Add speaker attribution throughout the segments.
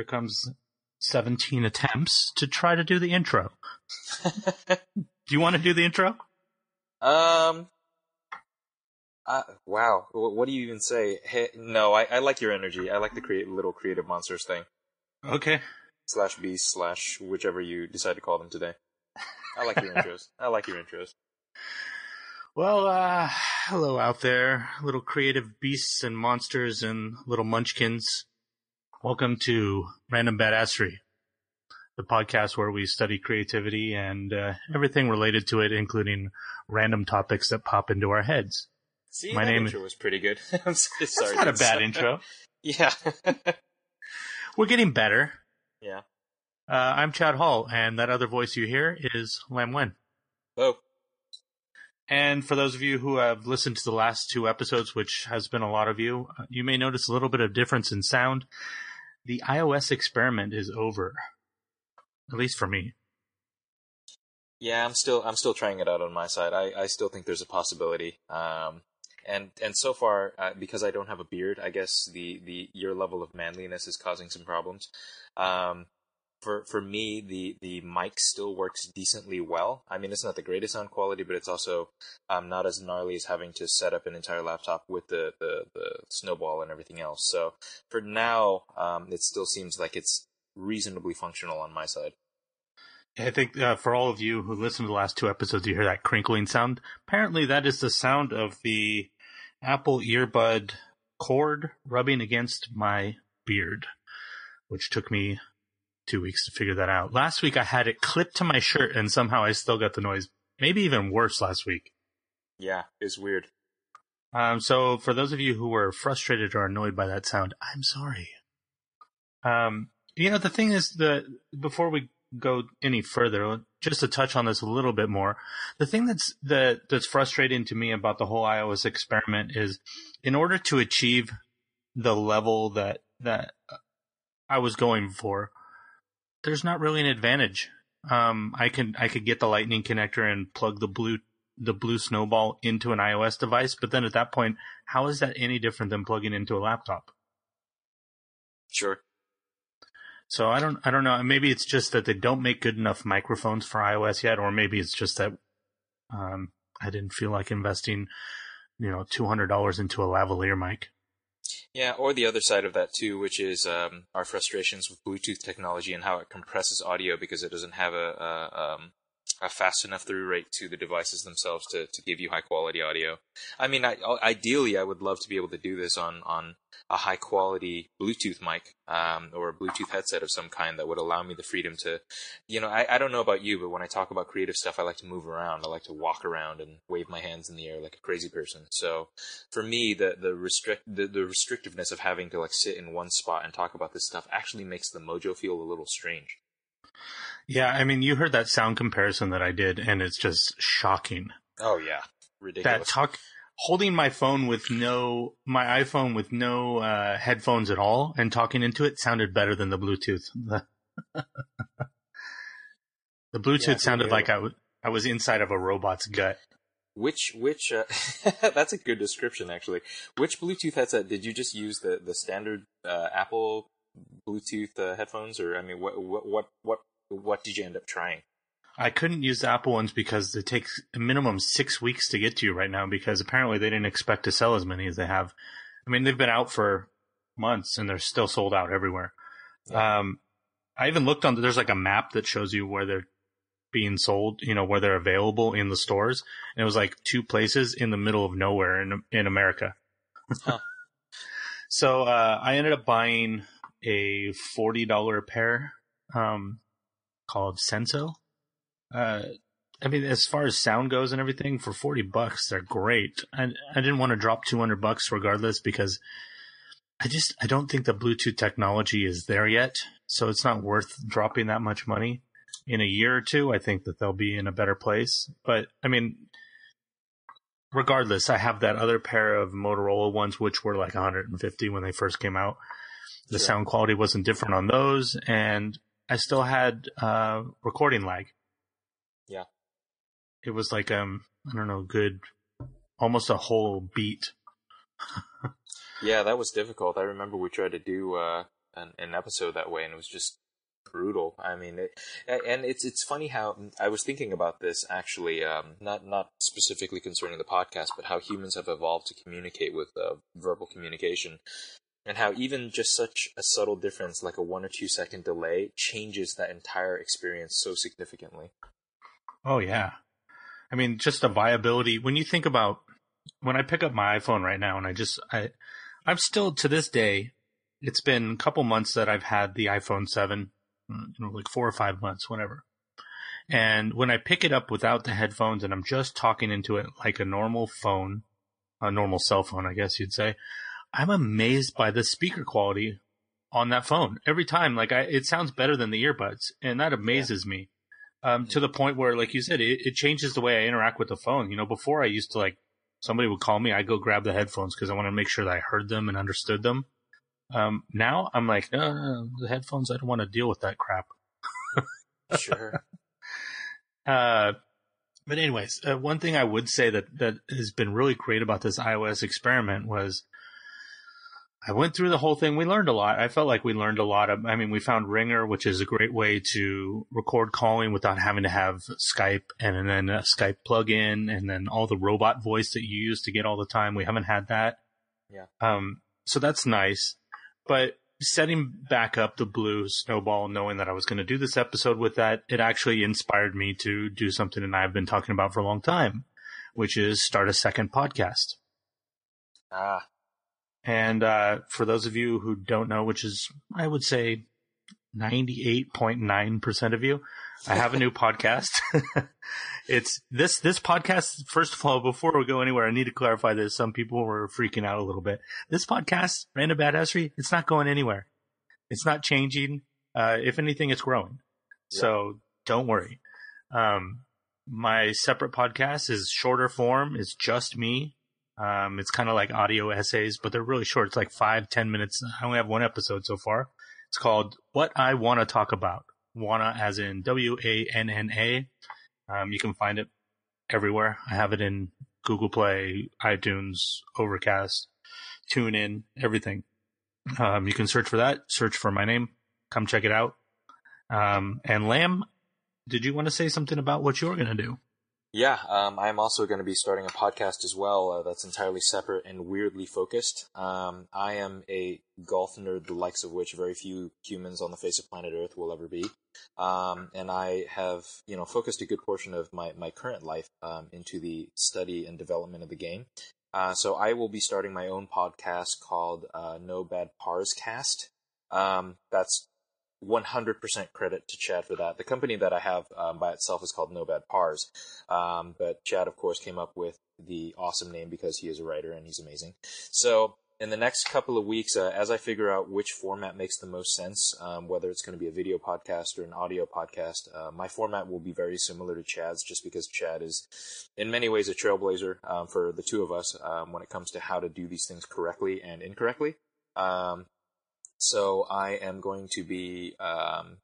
Speaker 1: Here comes 17 attempts to try to do the intro. do you want to do the intro?
Speaker 2: Um. Uh, wow. Wh- What do you even say? Hey, no, I, I like your energy. I like the create little creative monsters thing.
Speaker 1: Okay.
Speaker 2: Slash beast slash whichever you decide to call them today. I like your intros. I like your intros.
Speaker 1: Well, uh, hello out there, little creative beasts and monsters and little munchkins. Welcome to Random Badassery, the podcast where we study creativity and uh, everything related to it, including random topics that pop into our heads.
Speaker 2: See,
Speaker 1: My name-
Speaker 2: intro was pretty good. I'm so
Speaker 1: That's not a bad intro.
Speaker 2: yeah.
Speaker 1: We're getting better.
Speaker 2: yeah.
Speaker 1: Uh, I'm Chad Hall, and that other voice you hear is Lam Wen.
Speaker 2: Oh,
Speaker 1: And for those of you who have listened to the last two episodes, which has been a lot of you, uh, you may notice a little bit of difference in sound. The iOS experiment is over. At least for me.
Speaker 2: yeah. I'm still I'm still trying it out on my side. I, I still think there's a possibility. Um. And and so far, uh, because I don't have a beard, I guess the, the your level of manliness is causing some problems. Um, for for me, the the mic still works decently well. I mean, it's not the greatest sound quality, but it's also um, not as gnarly as having to set up an entire laptop with the, the, the snowball and everything else. So for now, um, it still seems like it's reasonably functional on my side.
Speaker 1: I think uh, for all of you who listened to the last two episodes, you hear that crinkling sound. Apparently, that is the sound of the Apple earbud cord rubbing against my beard, which took me two weeks to figure that out. Last week, I had it clipped to my shirt, and somehow I still got the noise. Maybe even worse last week.
Speaker 2: Yeah, it's weird.
Speaker 1: Um, so for those of you who were frustrated or annoyed by that sound, I'm sorry. Um, you know, the thing is that before we go any further, just to touch on this a little bit more, the thing that's that that's frustrating to me about the whole iOS experiment is, in order to achieve the level that that I was going for, there's not really an advantage. Um, I can I could get the Lightning connector and plug the blue the blue snowball into an iOS device, but then at that point, how is that any different than plugging into a laptop?
Speaker 2: Sure.
Speaker 1: So I don't I don't know. Maybe it's just that they don't make good enough microphones for iOS yet, or maybe it's just that um, I didn't feel like investing, you know, two hundred dollars into a lavalier mic.
Speaker 2: Yeah, or the other side of that too, which is um, our frustrations with Bluetooth technology and how it compresses audio because it doesn't have a, a, um, a fast enough through rate to the devices themselves to, to give you high quality audio. I mean, I, ideally, I would love to be able to do this on, on a high quality Bluetooth mic um, or a Bluetooth headset of some kind that would allow me the freedom to, you know, I, I don't know about you, but when I talk about creative stuff, I like to move around. I like to walk around and wave my hands in the air like a crazy person. So for me, the the restrict the, the restrictiveness of having to like sit in one spot and talk about this stuff actually makes the mojo feel a little strange.
Speaker 1: Yeah, I mean, you heard that sound comparison that I did, and it's just shocking.
Speaker 2: Oh yeah, ridiculous.
Speaker 1: That talk, holding my phone with no, my iPhone with no uh, headphones at all, and talking into it sounded better than the Bluetooth. The, Bluetooth
Speaker 2: Yeah,
Speaker 1: sounded
Speaker 2: yeah.
Speaker 1: like I was I was inside of a robot's gut.
Speaker 2: Which which uh, that's a good description actually. Which Bluetooth headset did you just use the the standard uh, Apple Bluetooth uh, headphones or I mean what what what what what did you end up trying?
Speaker 1: I couldn't use the Apple ones because it takes a minimum six weeks to get to you right now because apparently they didn't expect to sell as many as they have. I mean, they've been out for months and they're still sold out everywhere. Um, I even looked on, there's like a map that shows you where they're being sold, you know, where they're available in the stores. And it was like two places in the middle of nowhere in, in America.
Speaker 2: Huh.
Speaker 1: so, uh, I ended up buying a $40 pair, um, called Senso. Uh, I mean, as far as sound goes and everything, for forty bucks, they're great. I I didn't want to drop two hundred bucks regardless because I just I don't think the Bluetooth technology is there yet, so it's not worth dropping that much money. In a year or two, I think that they'll be in a better place. But I mean, regardless, I have that other pair of Motorola ones, which were like 150 when they first came out. The
Speaker 2: Sure.
Speaker 1: sound quality wasn't different on those, and I still had uh, recording lag. It was like um I don't know, good almost a whole beat.
Speaker 2: Yeah, that was difficult. I remember we tried to do uh, an, an episode that way, and it was just brutal. I mean, it, and it's it's funny how I was thinking about this actually, um, not not specifically concerning the podcast, but how humans have evolved to communicate with uh, verbal communication, and how even just such a subtle difference, like a one or two second delay, changes that entire experience so significantly.
Speaker 1: Oh yeah. I mean, just the viability when you think about when I pick up my iPhone right now and I just I I'm still to this day it's been a couple months that I've had the iPhone 7, mm, you know, like 4 or 5 months whatever. And when I pick it up without the headphones and I'm just talking into it like a normal phone, a normal cell phone, I guess you'd say, I'm amazed by the speaker quality on that phone every time. Like I, it sounds better than the earbuds and that amazes me. Um, to the point where, like you said, it, it changes the way I interact with the phone. You know, before I used to like, somebody would call me, I go grab the headphones because I want to make sure that I heard them and understood them. Um, now I'm like, no, no, no, the headphones, I don't want to deal with that crap.
Speaker 2: Sure.
Speaker 1: Uh, but anyways, uh, one thing I would say that that has been really great about this iOS experiment was I went through the whole thing. We learned a lot. I felt like we learned a lot. Of, I mean, we found Ringr, which is a great way to record calling without having to have Skype and, then a Skype plug-in and then all the robot voice that you use to get all the time. We haven't had that.
Speaker 2: Yeah.
Speaker 1: Um, so that's nice. But setting back up the blue snowball, knowing that I was going to do this episode with that, it actually inspired me to do something that I've been talking about for a long time, which is start a second podcast.
Speaker 2: ah,
Speaker 1: And uh, for those of you who don't know, which is, I would say, 98.9% of you, I have a new podcast. it's this, this podcast, first of all, before we go anywhere, I need to clarify this. Some people were freaking out a little bit. This podcast, Random Badassery, it's not going anywhere. It's not changing. Uh, if anything, it's growing. So don't worry. Um, my separate podcast is shorter form. It's just me. Um, it's kind of like audio essays, but they're really short. It's like five, ten minutes. I only have one episode so far. It's called What I Want to Talk About. Wanna as in W A N N A. Um, you can find it everywhere. I have it in Google Play, iTunes, Overcast, TuneIn, everything. Um, you can search for that. Search for my name. Come check it out. Um, and Lamb, did you want to say something about what you're going to do?
Speaker 2: Yeah, um, I'm also going to be starting a podcast as well uh, that's entirely separate and weirdly focused. Um, I am a golf nerd, the likes of which very few humans on the face of planet Earth will ever be. Um, and I have, you know, focused a good portion of my, my current life um, into the study and development of the game. Uh, so I will be starting my own podcast called uh, No Bad Pars Cast. Um, that's 100% credit to Chad for that. The company that I have um, by itself is called No Bad Pars, um, but Chad, of course, came up with the awesome name because he is a writer and he's amazing. So in the next couple of weeks, uh, as I figure out which format makes the most sense, um, whether it's going to be a video podcast or an audio podcast, uh, my format will be very similar to Chad's, just because Chad is, in many ways, a trailblazer um, for the two of us um, when it comes to how to do these things correctly and incorrectly. Um, so I am going to be um,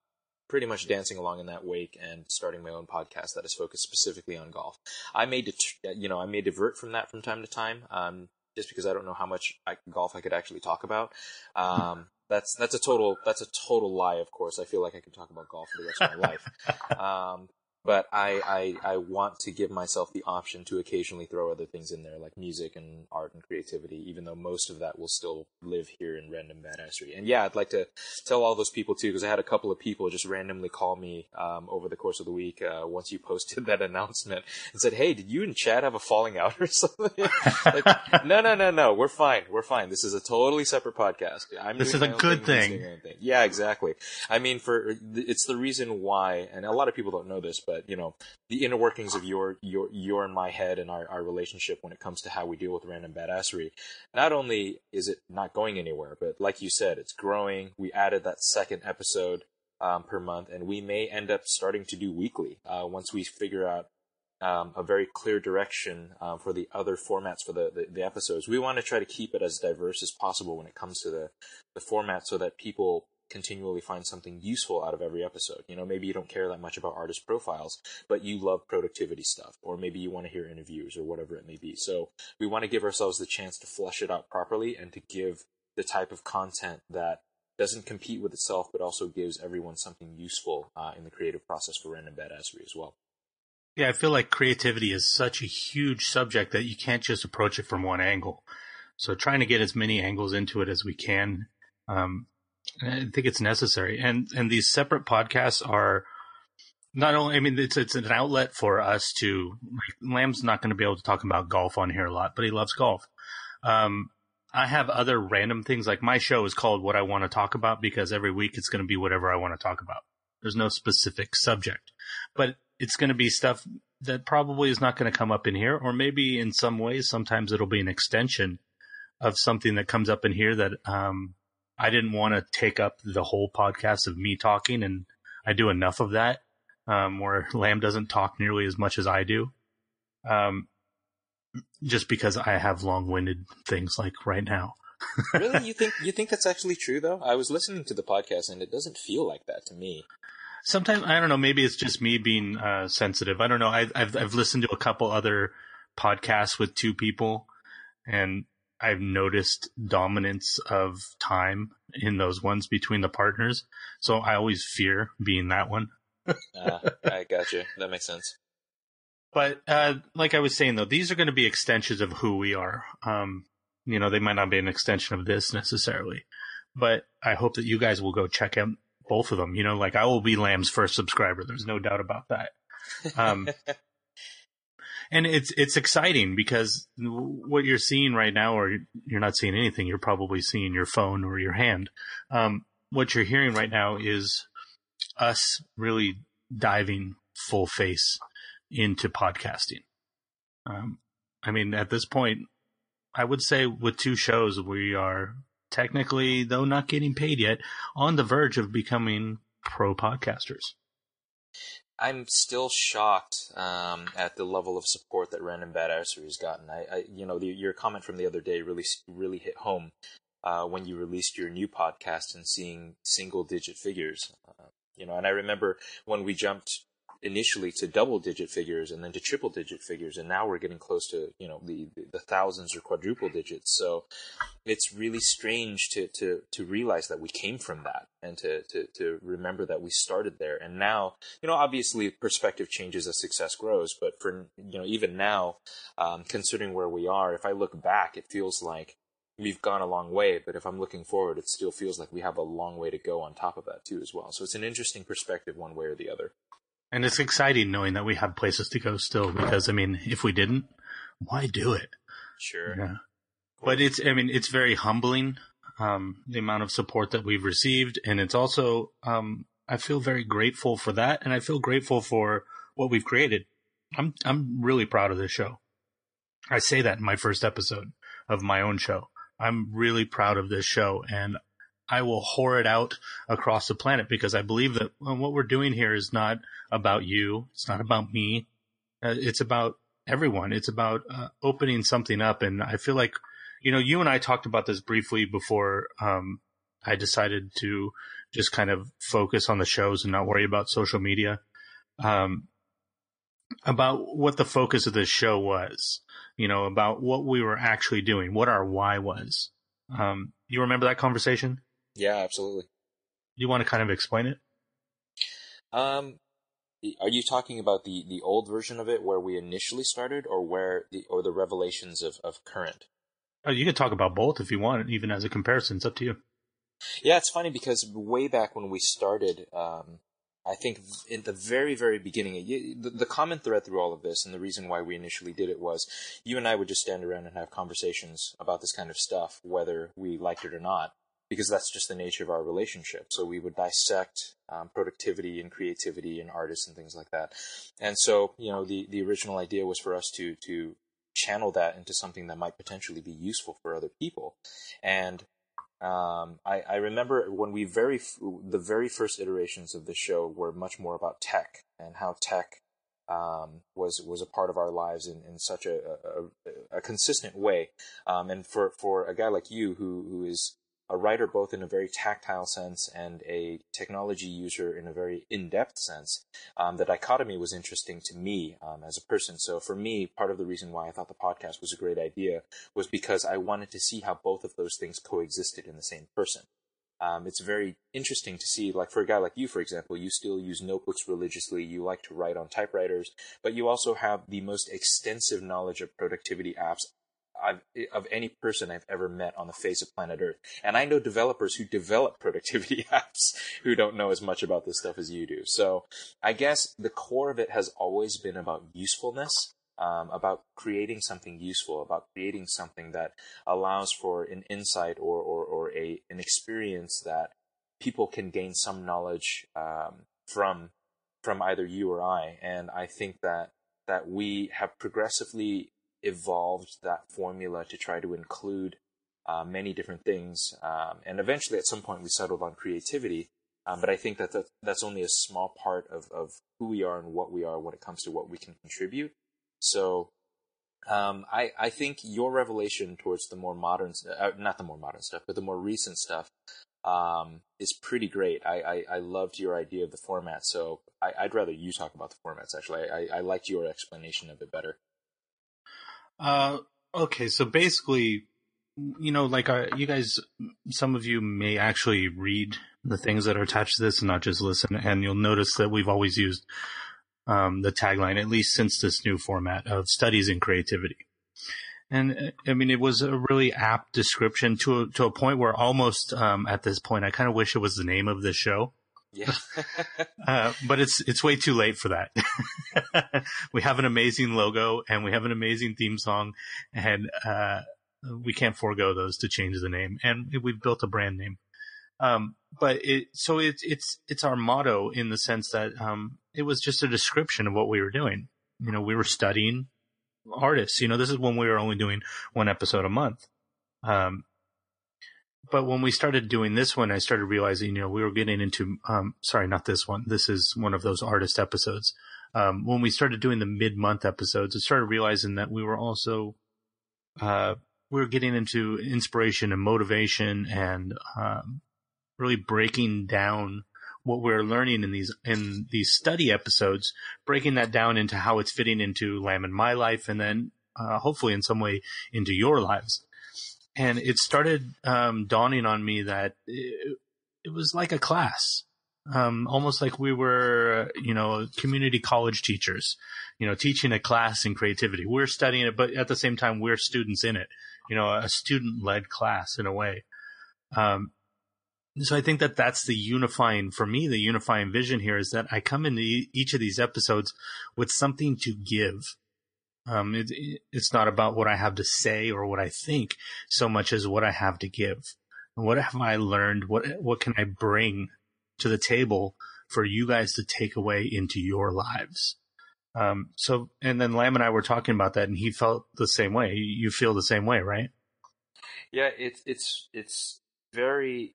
Speaker 2: pretty much dancing along in that wake and starting my own podcast that is focused specifically on golf. I may, det- you know, I may divert from that from time to time, um, just because I don't know how much I, golf I could actually talk about. Um, that's that's a total that's a total lie. Of course, I feel like I could talk about golf for the rest of my life. Um, but I, I I want to give myself the option to occasionally throw other things in there like music and art and creativity, even though most of that will still live here in random badassery. And yeah, I'd like to tell all those people too, because I had a couple of people just randomly call me um, over the course of the week uh, once you posted that announcement and said, "Hey, did you and Chad have a falling out or something?" like, no, no, no, no, we're fine, we're fine. This is a totally separate podcast. I'm
Speaker 1: This is a good thing.
Speaker 2: doing his own thing. Yeah, exactly. I mean, for it's the reason why, and a lot of people don't know this, but you know, the inner workings of your your your and my head and our, our relationship when it comes to how we deal with random badassery. Not only is it not going anywhere, but like you said, it's growing. We added that second episode um, per month, and we may end up starting to do weekly uh, once we figure out um, a very clear direction uh, for the other formats for the, the, the episodes. We want to try to keep it as diverse as possible when it comes to the, the format so that people continually find something useful out of every episode. You know, maybe you don't care that much about artist profiles, but you love productivity stuff, or maybe you want to hear interviews or whatever it may be. So we want to give ourselves the chance to flush it out properly and to give the type of content that doesn't compete with itself, but also gives everyone something useful uh, in the creative process for random badassery as well.
Speaker 1: Yeah, I feel like creativity is such a huge subject that you can't just approach it from one angle. So trying to get as many angles into it as we can, um, I think it's necessary. And and these separate podcasts are not only. I mean, it's it's an outlet for us to. Lamb's not going to be able to talk about golf on here a lot, but he loves golf. Um, I have other random things like my show is called "What I Want to Talk About" because every week it's going to be whatever I want to talk about. There's no specific subject, but it's going to be stuff that probably is not going to come up in here, or maybe in some ways, sometimes it'll be an extension of something that comes up in here that um, I didn't want to take up the whole podcast of me talking, and I do enough of that um, where Lamb doesn't talk nearly as much as I do. Um, just because I have long-winded things like right now.
Speaker 2: really, you think you think that's actually true though? I was listening to the podcast and it doesn't feel like that to me.
Speaker 1: Sometimes I don't know. Maybe it's just me being uh, sensitive. I don't know. I, I've I've listened to a couple other podcasts with two people, and I've noticed dominance of time in those ones between the partners. So I always fear being that one.
Speaker 2: Uh, I you. That makes sense.
Speaker 1: But uh, like I was saying, though, these are going to be extensions of who we are. Um, you know, they might not be an extension of this necessarily, but I hope that you guys will go check out both of them. You know, like I will be Lamb's first subscriber. There's no doubt about that. Um, and it's it's exciting because what you're seeing right now, or you're not seeing anything. You're probably seeing your phone or your hand. Um, what you're hearing right now is us really diving full face into podcasting. Um, I mean, at this point, I would say with two shows, we are technically, though not getting paid yet, on the verge of becoming pro podcasters.
Speaker 2: I'm still shocked um, at the level of support that Random Badassery has gotten. I, I you know, the, your comment from the other day really, really hit home uh, when you released your new podcast and seeing single-digit figures. Uh, you know, and I remember when we jumped initially to double-digit figures and then to triple-digit figures, and now we're getting close to you know the the thousands or quadruple digits. So it's really strange to to to realize that we came from that and to to to remember that we started there. And now you know obviously perspective changes as success grows but for you know even now um, considering where we are if i look back it feels like we've gone a long way but if i'm looking forward it still feels like we have a long way to go on top of that too as well. So it's an interesting perspective one way or the other
Speaker 1: And it's exciting knowing that we have places to go still because, I mean, if we didn't, why do it?
Speaker 2: sure
Speaker 1: Yeah. But it's, I mean, it's very humbling, um, the amount of support that we've received. And it's also, um, I feel very grateful for that. And I feel grateful for what we've created. I'm, I'm really proud of this show. I say that in my first episode of my own show. I'm really proud of this show and I will whore it out across the planet because I believe that what we're doing here is not about you. It's not about me. Uh, it's about everyone. It's about uh, opening something up. And I feel like, you know, you and I talked about this briefly before um, I decided to just kind of focus on the shows and not worry about social media. Um, about what the focus of this show was, you know, about what we were actually doing, what our why was. Um, you remember that conversation?
Speaker 2: Yeah, absolutely.
Speaker 1: Do You want to kind of explain it?
Speaker 2: Um, are you talking about the, the old version of it where we initially started, or where the or the revelations of, of current?
Speaker 1: Oh, you could talk about both if you want, even as a comparison. It's up to you.
Speaker 2: Yeah, it's funny because way back when we started, um, I think in the very, very beginning, the, the common thread through all of this, and the reason why we initially did it was you and I would just stand around and have conversations about this kind of stuff, whether we liked it or not, because that's just the nature of our relationship. So we would dissect um, productivity and creativity and artists and things like that. And so, you know, the, the original idea was for us to, to channel that into something that might potentially be useful for other people. And um, I, I, remember when we very the very first iterations of the show were much more about tech and how tech um, was was a part of our lives in, in such a, a, a consistent way. Um, and for, for a guy like you who who is a writer both in a very tactile sense and a technology user in a very in-depth sense, um, the dichotomy was interesting to me um, as a person. So for me, part of the reason why I thought the podcast was a great idea was because I wanted to see how both of those things coexisted in the same person. Um, it's very interesting to see, like for a guy like you, for example, you still use notebooks religiously. You like to write on typewriters, but you also have the most extensive knowledge of productivity apps I've, of any person I've ever met on the face of planet Earth. And I know developers who develop productivity apps who don't know as much about this stuff as you do. So I guess the core of it has always been about usefulness, um, about creating something useful, about creating something that allows for an insight or, or, or a, an experience that people can gain some knowledge um, from from either you or I. And I think that that we have progressively evolved that formula to try to include uh, many different things. Um, and eventually, at some point, we settled on creativity. Um, but I think that, that that's only a small part of, of who we are and what we are when it comes to what we can contribute. So um, I, I think your revelation towards the more modern, uh, not the more modern stuff, but the more recent stuff, um, is pretty great. I, I, I, loved your idea of the format, so I, would rather you talk about the formats. Actually, I, I liked your explanation of it better.
Speaker 1: Uh, okay, so basically, you know, like uh, you guys, some of you may actually read the things that are attached to this and not just listen, and you'll notice that we've always used um, the tagline, at least since this new format of studies in creativity. And I mean, it was a really apt description to a, to a point where almost um, at this point, I kind of wish it was the name of the show.
Speaker 2: Yeah.
Speaker 1: uh, but it's it's way too late for that. we have an amazing logo and we have an amazing theme song, and uh, we can't forego those to change the name. And we've built a brand name. Um, but it so it's it's it's our motto in the sense that um, it was just a description of what we were doing. You know, we were studying artists. You know, this is when we were only doing one episode a month. Um, but when we started doing this one, I started realizing, you know, we were getting into, um, sorry, not this one. This is one of those artist episodes. Um, when we started doing the mid month episodes, I started realizing that we were also, uh, we were getting into inspiration and motivation and, um, really breaking down what we're learning in these, in these study episodes, breaking that down into how it's fitting into Lamb and my life and then, uh, hopefully in some way into your lives and it started um, dawning on me that it, it was like a class, um, almost like we were, you know, community college teachers, you know, teaching a class in creativity. We're studying it, but at the same time, we're students in it. You know, a student-led class in a way. Um, so I think that that's the unifying for me. The unifying vision here is that I come into each of these episodes with something to give um, it, it's not about what I have to say or what I think so much as what I have to give. What have I learned? What, what can I bring to the table for you guys to take away into your lives? Um, so, and then Lamb and I were talking about that and he felt the same way. You feel the same way, right?
Speaker 2: Yeah, it's it's it's very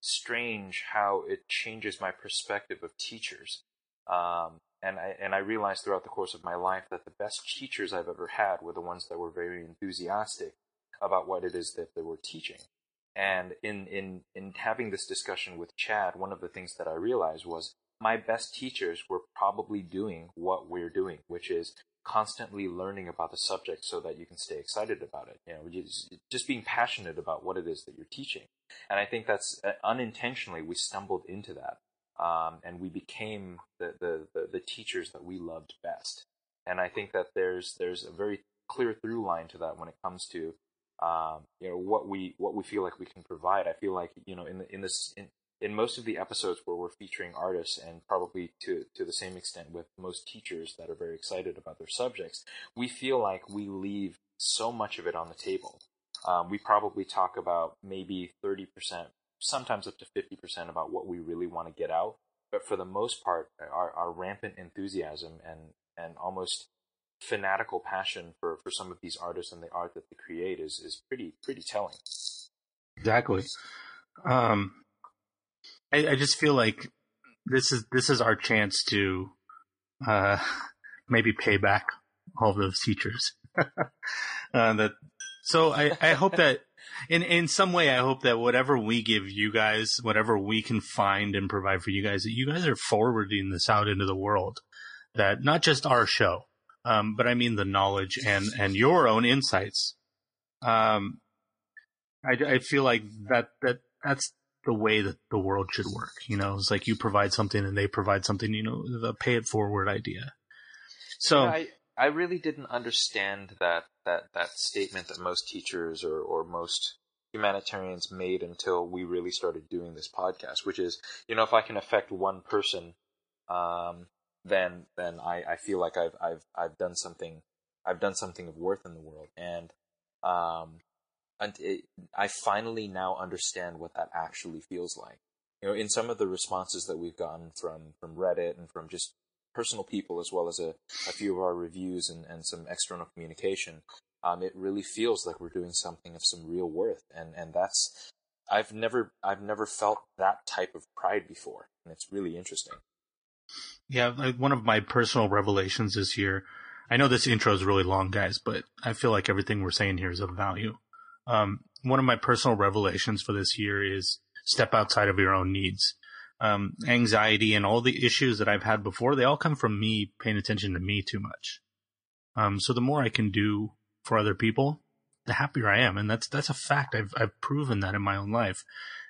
Speaker 2: strange how it changes my perspective of teachers. Um, and I and I realized throughout the course of my life that the best teachers I've ever had were the ones that were very enthusiastic about what it is that they were teaching. And in in in having this discussion with Chad, one of the things that I realized was my best teachers were probably doing what we're doing, which is constantly learning about the subject so that you can stay excited about it. You know, just, being passionate about what it is that you're teaching. And I think that's uh, unintentionally we stumbled into that. Um, and we became the, the, the, the teachers that we loved best. And I think that there's there's a very clear through line to that when it comes to um, you know what we what we feel like we can provide. I feel like you know in the, in this in, in most of the episodes where we're featuring artists and probably to, to the same extent with most teachers that are very excited about their subjects, we feel like we leave so much of it on the table. Um, we probably talk about maybe 30%, sometimes up to 50% about what we really want to get out. But for the most part, our, our rampant enthusiasm and, and almost fanatical passion for, for some of these artists and the art that they create is, is pretty, pretty telling.
Speaker 1: Exactly. Um, I, I just feel like this is this is our chance to uh, maybe pay back all those teachers. uh, that so I, I hope that in in some way I hope that whatever we give you guys, whatever we can find and provide for you guys, that you guys are forwarding this out into the world. That not just our show, um, but I mean the knowledge and and your own insights. Um, I, I feel like that that that's the way that the world should work. You know, it's like you provide something and they provide something. You know, the pay it forward idea. So
Speaker 2: yeah, I I really didn't understand that that that statement that most teachers or or most humanitarians made until we really started doing this podcast, which is, you know, if I can affect one person, um, then then I, I feel like I've I've I've done something I've done something of worth in the world. And um, and it, I finally now understand what that actually feels like. You know, in some of the responses that we've gotten from from Reddit and from just personal people, as well as a, a few of our reviews and, and some external communication, um, it really feels like we're doing something of some real worth, and and that's I've never I've never felt that type of pride before, and it's really interesting.
Speaker 1: Yeah, one of my personal revelations this year. I know this intro is really long, guys, but I feel like everything we're saying here is of value. Um, one of my personal revelations for this year is step outside of your own needs. Um, anxiety and all the issues that I've had before, they all come from me paying attention to me too much. Um, so the more I can do for other people, the happier I am. And that's, that's a fact. I've, I've proven that in my own life.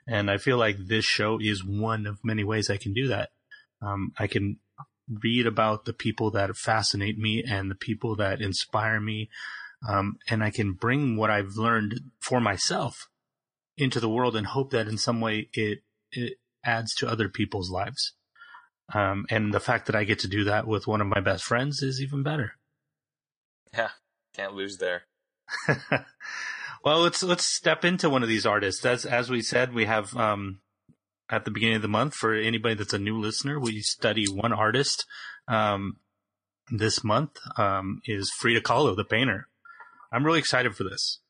Speaker 1: And I feel like this show is one of many ways I can do that. Um, I can read about the people that fascinate me and the people that inspire me um, and I can bring what I've learned for myself into the world and hope that in some way it it adds to other people's lives. Um, and the fact that I get to do that with one of my best friends is even better.
Speaker 2: Yeah, can't lose there.
Speaker 1: well, let's let's step into one of these artists. As as we said, we have um, at the beginning of the month for anybody that's a new listener, we study one artist. Um, this month um, is Frida Kahlo, the painter. I'm really excited for this.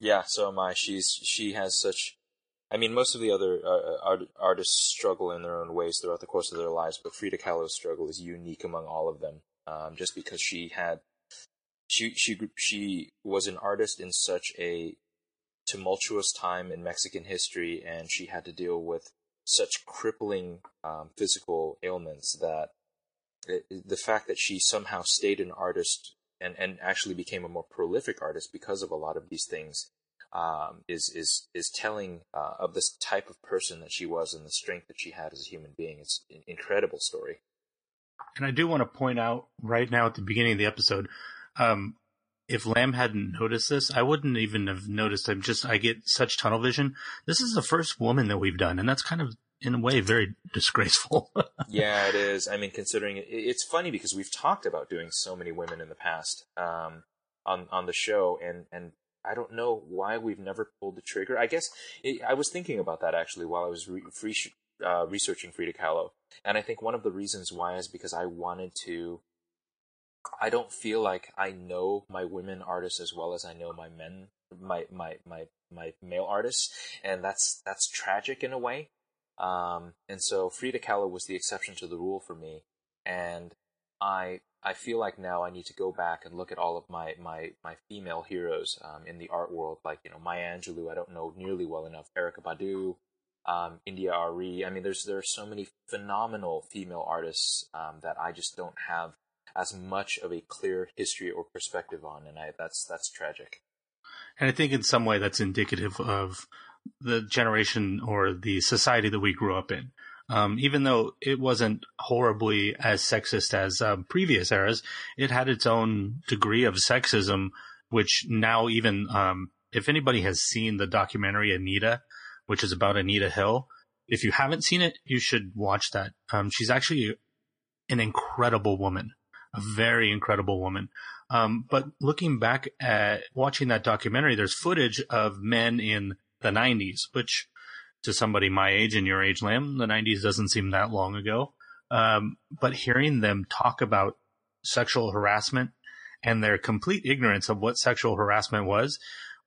Speaker 2: Yeah, so am I. She's she has such. I mean, most of the other uh, uh, art, artists struggle in their own ways throughout the course of their lives, but Frida Kahlo's struggle is unique among all of them. Um, just because she had, she she she was an artist in such a tumultuous time in Mexican history, and she had to deal with such crippling um, physical ailments that it, the fact that she somehow stayed an artist and, and actually became a more prolific artist because of a lot of these things um, is is is telling uh, of this type of person that she was and the strength that she had as a human being. It's an incredible story.
Speaker 1: And I do want to point out right now at the beginning of the episode, um, if Lamb hadn't noticed this, I wouldn't even have noticed. I'm just I get such tunnel vision. This is the first woman that we've done, and that's kind of in a way very disgraceful.
Speaker 2: yeah, it is. I mean, considering it, it's funny because we've talked about doing so many women in the past um, on on the show, and and I don't know why we've never pulled the trigger. I guess it, I was thinking about that actually while I was re- free, uh, researching Frida Kahlo, and I think one of the reasons why is because I wanted to. I don't feel like I know my women artists as well as I know my men my my my my male artists, and that's that's tragic in a way. Um, and so Frida Kahlo was the exception to the rule for me, and I I feel like now I need to go back and look at all of my my my female heroes um, in the art world, like you know Maya Angelou. I don't know nearly well enough. Erykah Badu, um, India Arie. I mean, there's there are so many phenomenal female artists um, that I just don't have as much of a clear history or perspective on, and I that's that's tragic.
Speaker 1: And I think in some way that's indicative of the generation or the society that we grew up in. Um, even though it wasn't horribly as sexist as um, previous eras, it had its own degree of sexism, which now even um, if anybody has seen the documentary Anita, which is about Anita Hill, if you haven't seen it, you should watch that. Um, she's actually an incredible woman, a very incredible woman. Um, but looking back at watching that documentary, there's footage of men in the 90s, which to somebody my age and your age, Lamb, the 90s doesn't seem that long ago. Um, but hearing them talk about sexual harassment and their complete ignorance of what sexual harassment was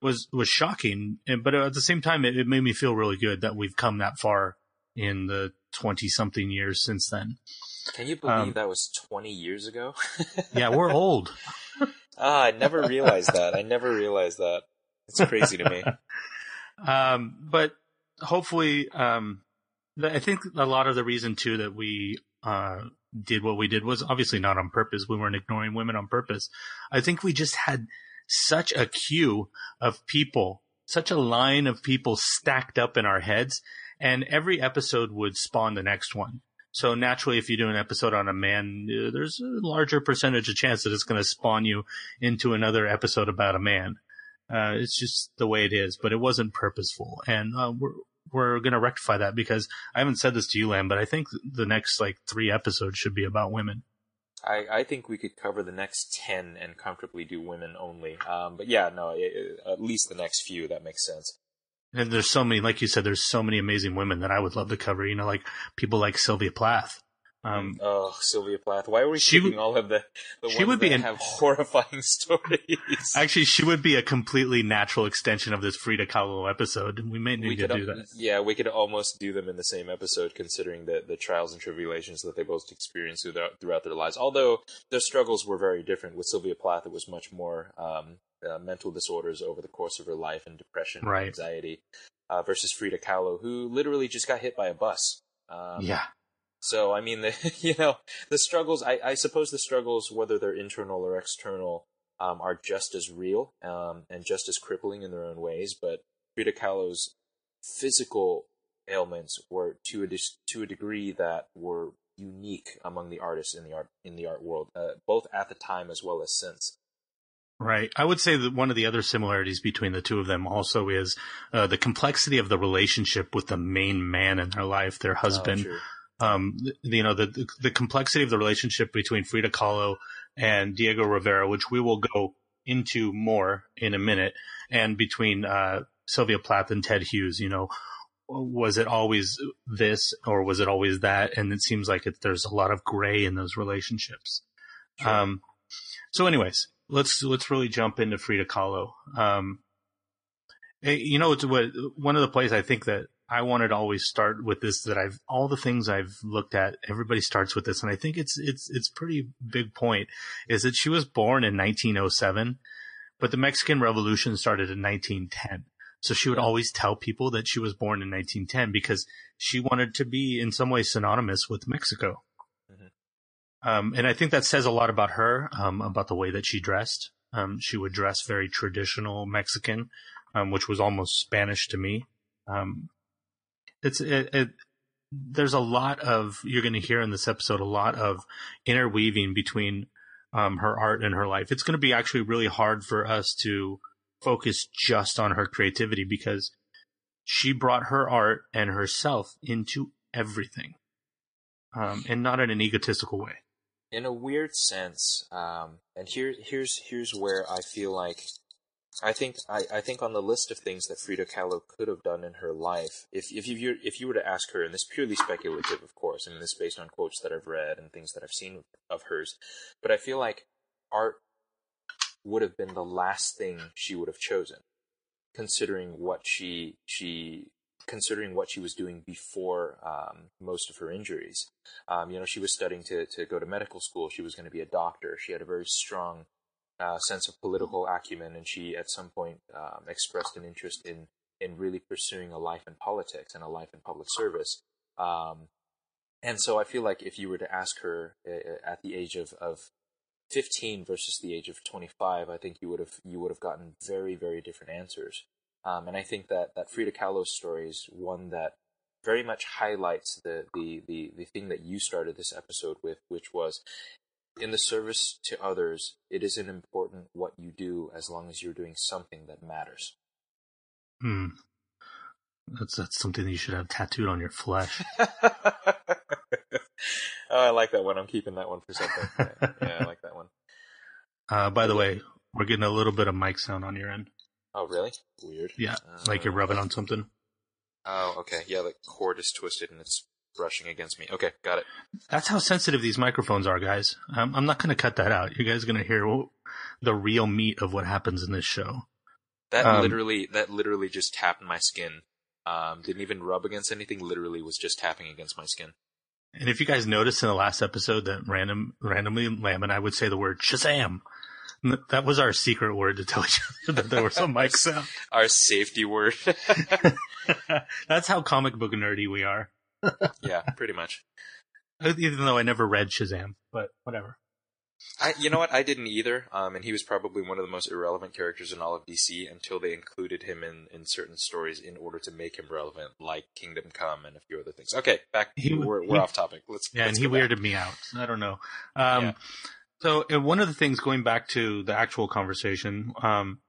Speaker 1: was was shocking. But at the same time, it, it made me feel really good that we've come that far in the 20 something years since then.
Speaker 2: Can you believe um, that was 20 years ago?
Speaker 1: yeah, we're old.
Speaker 2: ah, I never realized that. I never realized that. It's crazy to me.
Speaker 1: um, but hopefully, um, I think a lot of the reason too that we uh, did what we did was obviously not on purpose. We weren't ignoring women on purpose. I think we just had such a queue of people, such a line of people stacked up in our heads, and every episode would spawn the next one. So naturally, if you do an episode on a man, uh, there's a larger percentage of chance that it's going to spawn you into another episode about a man. Uh, it's just the way it is, but it wasn't purposeful, and uh, we're we're going to rectify that because I haven't said this to you, Lam, but I think the next like three episodes should be about women.
Speaker 2: I, I think we could cover the next 10 and comfortably do women only. Um, but yeah, no, it, at least the next few, that makes sense.
Speaker 1: And there's so many, like you said, there's so many amazing women that I would love to cover, you know, like people like Sylvia Plath.
Speaker 2: Um, oh, Sylvia Plath. Why are we she picking all of the, the she would be an, have horrifying stories?
Speaker 1: Actually, she would be a completely natural extension of this Frida Kahlo episode. We may need we to do that.
Speaker 2: Yeah, we could almost do them in the same episode, considering the, the trials and tribulations that they both experienced throughout, throughout their lives. Although their struggles were very different. With Sylvia Plath, it was much more um, uh, mental disorders over the course of her life and depression right. and anxiety, uh, versus Frida Kahlo, who literally just got hit by a bus.
Speaker 1: Um, yeah.
Speaker 2: So I mean, the, you know, the struggles. I, I, suppose the struggles, whether they're internal or external, um, are just as real um, and just as crippling in their own ways. But Frida Kahlo's physical ailments were to a to a degree that were unique among the artists in the art in the art world, uh, both at the time as well as since.
Speaker 1: Right. I would say that one of the other similarities between the two of them also is uh, the complexity of the relationship with the main man in their life, their oh, husband. Oh, um, you know, the, the complexity of the relationship between Frida Kahlo and Diego Rivera, which we will go into more in a minute, and between uh, Sylvia Plath and Ted Hughes, you know, was it always this or was it always that? And it seems like it, there's a lot of gray in those relationships. Sure. Um, so, anyways, let's let's really jump into Frida Kahlo. Um, eh, you know, it's what one of the plays I think that I wanted to always start with this that I've all the things I've looked at, everybody starts with this, and I think it's it's it's pretty big point is that she was born in 1907, but the Mexican Revolution started in 1910. So she would always tell people that she was born in 1910 because she wanted to be in some way synonymous with Mexico. Mm-hmm. Um, and I think that says a lot about her, um, about the way that she dressed. Um, she would dress very traditional Mexican, um, which was almost Spanish to me. Um, it's it, it there's a lot of you're going to hear in this episode a lot of interweaving between um, her art and her life. It's going to be actually really hard for us to focus just on her creativity because she brought her art and herself into everything, um, and not in an egotistical way.
Speaker 2: In a weird sense, um, and here here's here's where I feel like I think I, I think on the list of things that Frida Kahlo could have done in her life, if if you if you were to ask her, and this is purely speculative, of course, and this is based on quotes that I've read and things that I've seen of hers, but I feel like art would have been the last thing she would have chosen. considering what she she considering what she was doing before um, most of her injuries. Um, you know, she was studying to to go to medical school. She was going to be a doctor. She had a very strong uh, sense of political acumen, and she at some point um, expressed an interest in in really pursuing a life in politics and a life in public service. Um, and so I feel like if you were to ask her uh, at the age of, of 15 versus the age of 25, I think you would have you would have gotten very very different answers. Um, and I think that that Frida Kahlo's story is one that very much highlights the, the the the thing that you started this episode with, which was in the service to others, it isn't important what you do as long as you're doing something that matters.
Speaker 1: Hmm. That's that's something that you should have tattooed on your flesh.
Speaker 2: oh, I like that one. I'm keeping that one for something. yeah, I like that one.
Speaker 1: Uh, by the way, we're getting a little bit of mic sound on your end.
Speaker 2: Oh, really? Weird.
Speaker 1: Yeah, like you're rubbing on something.
Speaker 2: Oh, okay. Yeah, the cord is twisted and it's brushing against me. Okay, got it.
Speaker 1: That's how sensitive these microphones are, guys. I'm, I'm not going to cut that out. You guys are going to hear the real meat of what happens in this show.
Speaker 2: That um, literally, that literally just tapped my skin. Um, didn't even rub against anything. Literally was just tapping against my skin.
Speaker 1: And if you guys noticed in the last episode that random, randomly Lamb and I would say the word Shazam. That was our secret word to tell each other that there was a mic sound.
Speaker 2: our safety word.
Speaker 1: That's how comic book nerdy we are.
Speaker 2: Yeah, pretty much.
Speaker 1: Even though I never read Shazam, but whatever.
Speaker 2: I, you know what? I didn't either. Um, and he was probably one of the most irrelevant characters in all of DC until they included him in, in certain stories in order to make him relevant, like Kingdom Come and a few other things. Okay, back. He, we're, we're he, off topic. Let's.
Speaker 1: Yeah,
Speaker 2: let's
Speaker 1: and he weirded me out. I don't know. Um, yeah. So uh, one of the things going back to the actual conversation, um,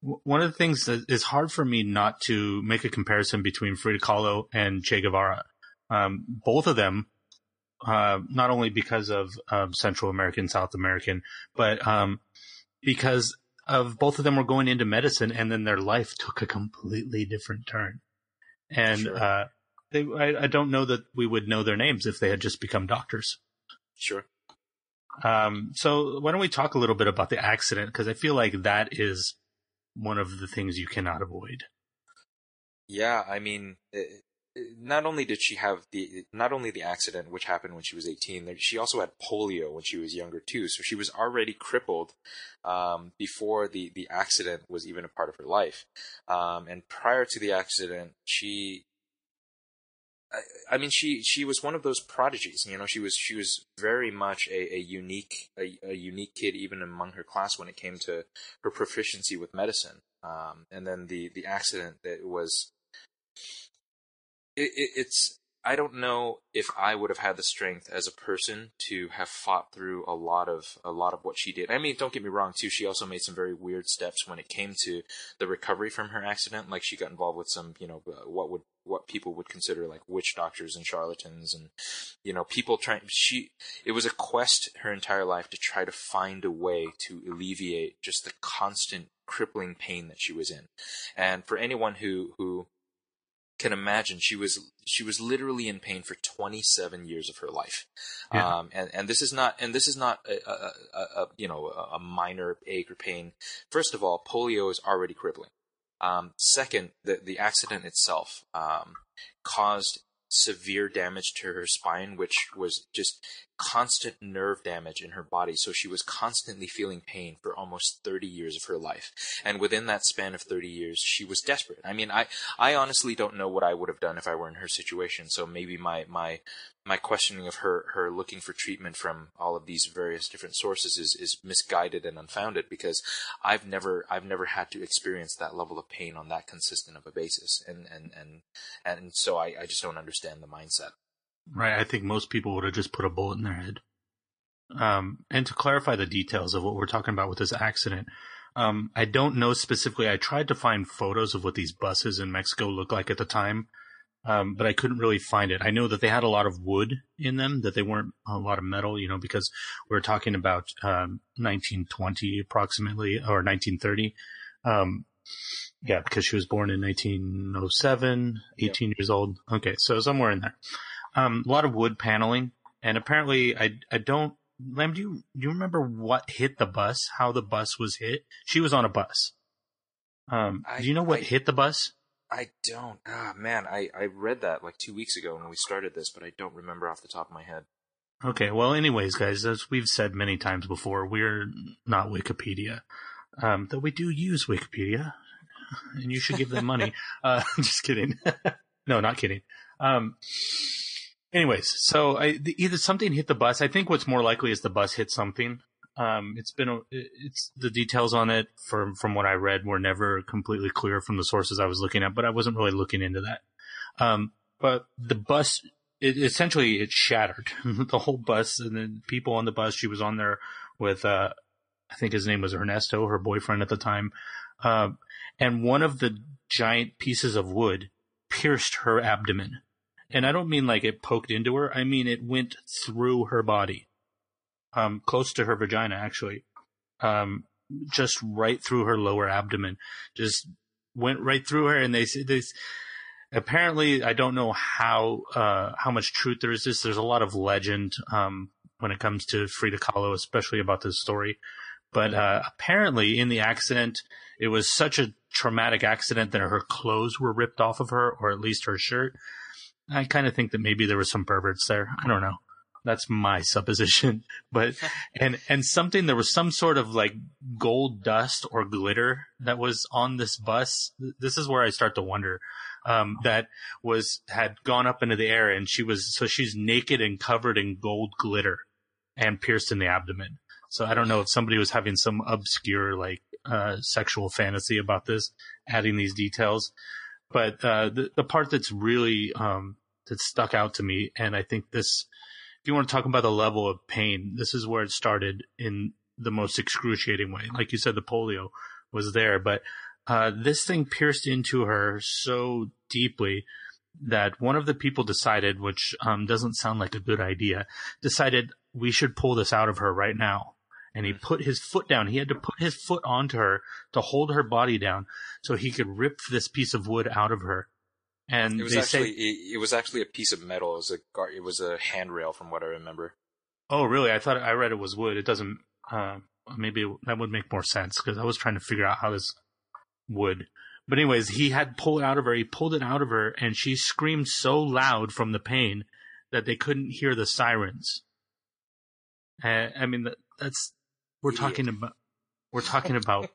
Speaker 1: one of the things that is hard for me not to make a comparison between Frida Kahlo and Che Guevara. Um, both of them uh, not only because of um, Central American, South American, but um, because of both of them were going into medicine, and then their life took a completely different turn. And sure. uh, they, I, I, don't know that we would know their names if they had just become doctors.
Speaker 2: Sure.
Speaker 1: Um, so why don't we talk a little bit about the accident? Because I feel like that is one of the things you cannot avoid.
Speaker 2: Yeah, I mean, it, not only did she have the not only the accident which happened when she was 18 she also had polio when she was younger too. So she was already crippled um, before the the accident was even a part of her life. Um, and prior to the accident she I, mean she she was one of those prodigies you know she was she was very much a, a unique a, a unique kid even among her class when it came to her proficiency with medicine. Um, and then the the accident that was it, it, it's I don't know if I would have had the strength as a person to have fought through a lot of a lot of what she did. I mean, don't get me wrong too. She also made some very weird steps when it came to the recovery from her accident. Like she got involved with some, you know, uh, what would what people would consider like witch doctors and charlatans, and you know, people trying. She it was a quest her entire life to try to find a way to alleviate just the constant crippling pain that she was in. And for anyone who who can imagine she was she was literally in pain for 27 years of her life. Yeah. um, and and this is not and this is not a, a, a, a, you know a minor ache or pain. First of all polio is already crippling. Um, second the the accident itself um, caused severe damage to her spine, which was just constant nerve damage in her body. So she was constantly feeling pain for almost 30 years of her life. And within that span of 30 years, she was desperate. I mean, I, I honestly don't know what I would have done if I were in her situation. So maybe my, my, my questioning of her, her looking for treatment from all of these various different sources is, is misguided and unfounded because I've never, I've never had to experience that level of pain on that consistent of a basis. And, and, and, and so I, I just don't understand the mindset.
Speaker 1: Right. I think most people would have just put a bullet in their head. Um, and to clarify the details of what we're talking about with this accident, um, I don't know specifically. I tried to find photos of what these buses in Mexico looked like at the time, um, but I couldn't really find it. I know that they had a lot of wood in them, that they weren't a lot of metal, you know, because we're talking about um, 1920 approximately or 1930. Um, yeah, because she was born in 1907, 18 yep. years old. Okay, so somewhere in there. Um, a lot of wood paneling, and apparently, I I don't. Lamb, do you do you remember what hit the bus? How the bus was hit? She was on a bus. Um,
Speaker 2: I-
Speaker 1: do you know what
Speaker 2: I-
Speaker 1: hit the bus?
Speaker 2: I don't. Ah, man, I, I read that like two weeks ago when we started this, but I don't remember off the top of my head.
Speaker 1: Okay, well, anyways, guys, as we've said many times before, we're not Wikipedia. Um, though we do use Wikipedia, and you should give them money. uh, just kidding. no, not kidding. Um, anyways, so I, the, either something hit the bus. I think what's more likely is the bus hit something. Um, it's been, a, it's the details on it from, from what I read were never completely clear from the sources I was looking at, but I wasn't really looking into that. Um, but the bus it essentially it shattered. The whole bus and then people on the bus she was on there with uh i think his name was ernesto her boyfriend at the time. Um and one of the giant pieces of wood pierced her abdomen. And i don't mean like it poked into her i mean it went through her body um close to her vagina actually um just right through her lower abdomen. Just went right through her and they said this apparently i don't know how uh how much truth there is this. There's a lot of legend um when it comes to frida kahlo especially about this story. But uh apparently in the accident it was such a traumatic accident that her clothes were ripped off of her or at least her shirt. I kind of think that maybe there was some perverts there. I don't know that's my supposition but and and something there was some sort of like gold dust or glitter that was on this bus this is where i start to wonder um, that was had gone up into the air, and she was so she's naked and covered in gold glitter and pierced in the abdomen. So I don't know if somebody was having some obscure like uh, sexual fantasy about this, adding these details. But uh, the the part that's really um, that stuck out to me, and I think this, if you want to talk about the level of pain, this is where it started in the most excruciating way. Like you said, the polio was there, but uh, this thing pierced into her so deeply that one of the people decided, which um, doesn't sound like a good idea, decided we should pull this out of her right now. And he put his foot down. He had to put his foot onto her to hold her body down so he could rip this piece of wood out of her. And
Speaker 2: It was actually
Speaker 1: say,
Speaker 2: it, it was actually a piece of metal. It was a gar- it was a handrail from what I remember.
Speaker 1: "Oh, really? I thought I read it was wood. It doesn't. Uh, maybe that would make more sense because I was trying to figure out how this would. But anyways, he had pulled it out of her. He pulled it out of her, and she screamed so loud from the pain that they couldn't hear the sirens. Uh, I mean, that, that's we're
Speaker 2: Yeah.
Speaker 1: talking about. We're talking about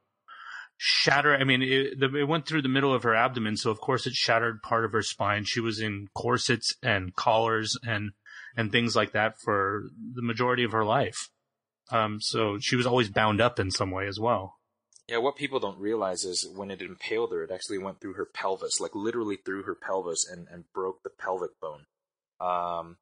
Speaker 1: shatter. I mean, it, it went through the middle of her abdomen, so of course it shattered part of her spine. She was in corsets and collars and and things like that for the majority of her life. Um, so she was always bound up in some way as well.
Speaker 2: Yeah, what people don't realize is when it impaled her, it actually went through her pelvis, like literally through her pelvis, and, and broke the pelvic bone. Um,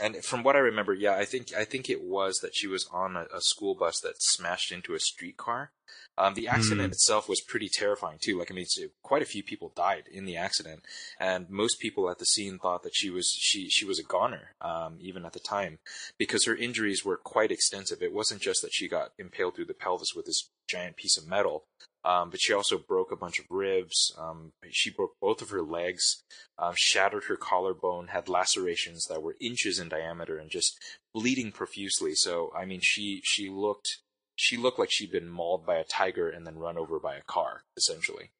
Speaker 2: and from what I remember, yeah, I think I think it was that she was on a, a school bus that smashed into a streetcar. Um, the accident
Speaker 1: Hmm.
Speaker 2: itself was pretty terrifying too. Like I mean, quite a few people died in the accident, and most people at the scene thought that she was she she was a goner, um, even at the time, because her injuries were quite extensive. It wasn't just that she got impaled through the pelvis with this giant piece of metal. Um, but she also broke a bunch of ribs. Um, she broke both of her legs, um, shattered her collarbone, had lacerations that were inches in diameter, and just bleeding profusely. So, I mean, she she looked she looked like she'd been mauled by a tiger and then run over by a car, essentially.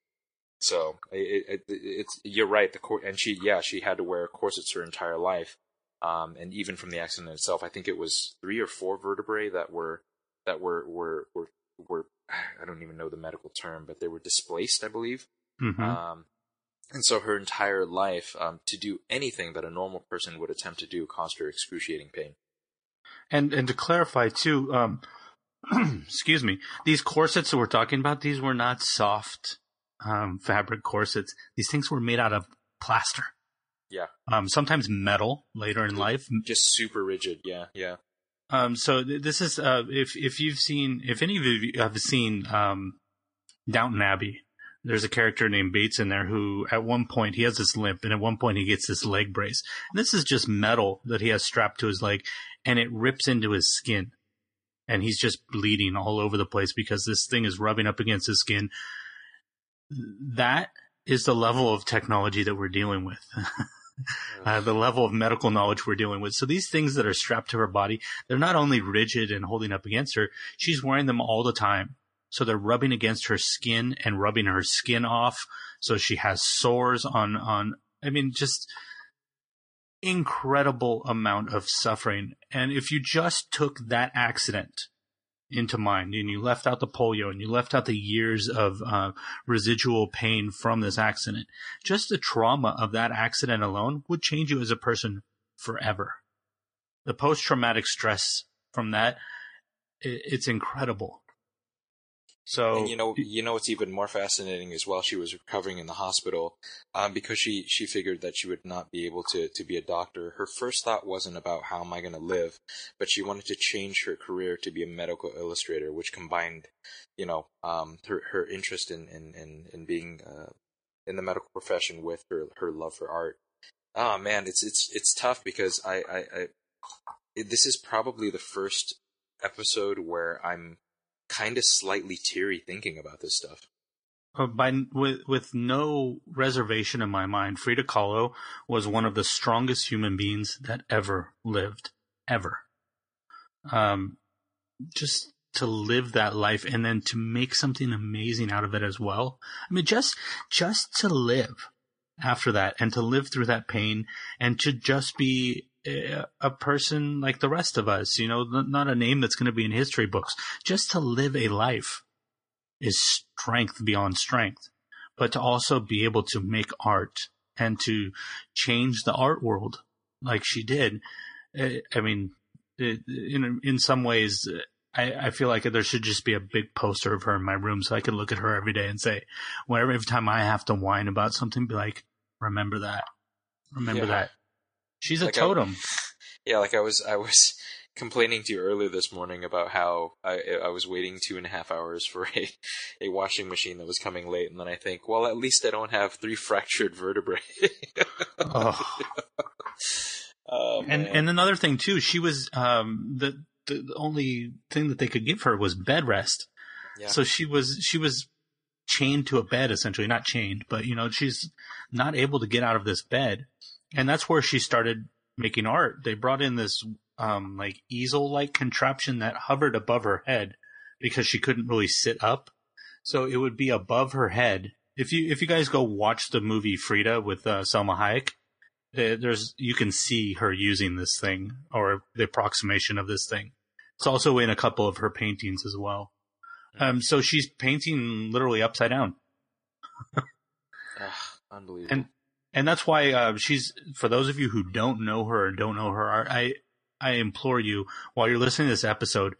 Speaker 2: So, it, it, it's you're right. The cor- and she yeah she had to wear corsets her entire life. Um, and even from the accident itself, I think it was three or four vertebrae that were that were were were were I don't even know the medical term, but they were displaced, I believe.
Speaker 1: Mhm.
Speaker 2: Um, and so her entire life, um, to do anything that a normal person would attempt to do, caused her excruciating pain.
Speaker 1: And and to clarify too, um, excuse me, these corsets that we're talking about, these were not soft um, fabric corsets. These things were made out of plaster.
Speaker 2: Yeah.
Speaker 1: Um, sometimes metal later in life.
Speaker 2: Just super rigid. Yeah, yeah.
Speaker 1: Um, so th- this is uh, if if you've seen if any of you have seen um, Downton Abbey, there's a character named Bates in there who at one point he has this limp and at one point he gets this leg brace. And this is just metal that he has strapped to his leg and it rips into his skin. And he's just bleeding all over the place because this thing is rubbing up against his skin. That is the level of technology that we're dealing with. uh, the level of medical knowledge we're dealing with. So these things that are strapped to her body, they're not only rigid and holding up against her, she's wearing them all the time. So they're rubbing against her skin and rubbing her skin off. So she has sores on, on, I mean, just incredible amount of suffering. And if you just took that accident into mind and you left out the polio and you left out the years of uh, residual pain from this accident, just the trauma of that accident alone would change you as a person forever. The post traumatic stress from that it's incredible. So
Speaker 2: and you know, you know what's even more fascinating is while she was recovering in the hospital, um, because she she figured that she would not be able to to be a doctor. Her first thought wasn't about how am I going to live, but she wanted to change her career to be a medical illustrator, which combined, you know, um, her her interest in in in, in being uh, in the medical profession with her her love for art. Oh man, it's it's it's tough because I I, I this is probably the first episode where I'm kind of slightly teary thinking about this stuff.
Speaker 1: Uh, by with with no reservation in my mind, Frida Kahlo was one of the strongest human beings that ever lived, ever. Um, just to live that life and then to make something amazing out of it as well. I mean, just just to live after that and to live through that pain and to just be a person like the rest of us, you know, not a name that's going to be in history books. Just to live a life is strength beyond strength, but to also be able to make art and to change the art world like she did. Eh, I mean, in in some ways, I, I feel like there should just be a big poster of her in my room so I can look at her every day and say, whenever every time I have to whine about something, be like, remember that, remember yeah. that She's a like totem.
Speaker 2: I, yeah, like I was, I was complaining to you earlier this morning about how I, I was waiting two and a half hours for a, a washing machine that was coming late, and then I think, well, at least I don't have three fractured vertebrae. oh.
Speaker 1: oh and and another thing too, she was um, the the only thing that they could give her was bed rest. Yeah. So she was she was chained to a bed essentially, not chained, but you know she's not able to get out of this bed and that's where she started making art. They brought in this um, like easel like contraption that hovered above her head because she couldn't really sit up. So it would be above her head. If you if you guys go watch the movie Frida with uh, Salma Hayek, there's you can see her using this thing or the approximation of this thing. It's also in a couple of her paintings as well. Um, so she's painting literally upside down.
Speaker 2: Ugh, unbelievable.
Speaker 1: And and that's why uh, she's for those of you who don't know her and don't know her i i implore you while you're listening to this episode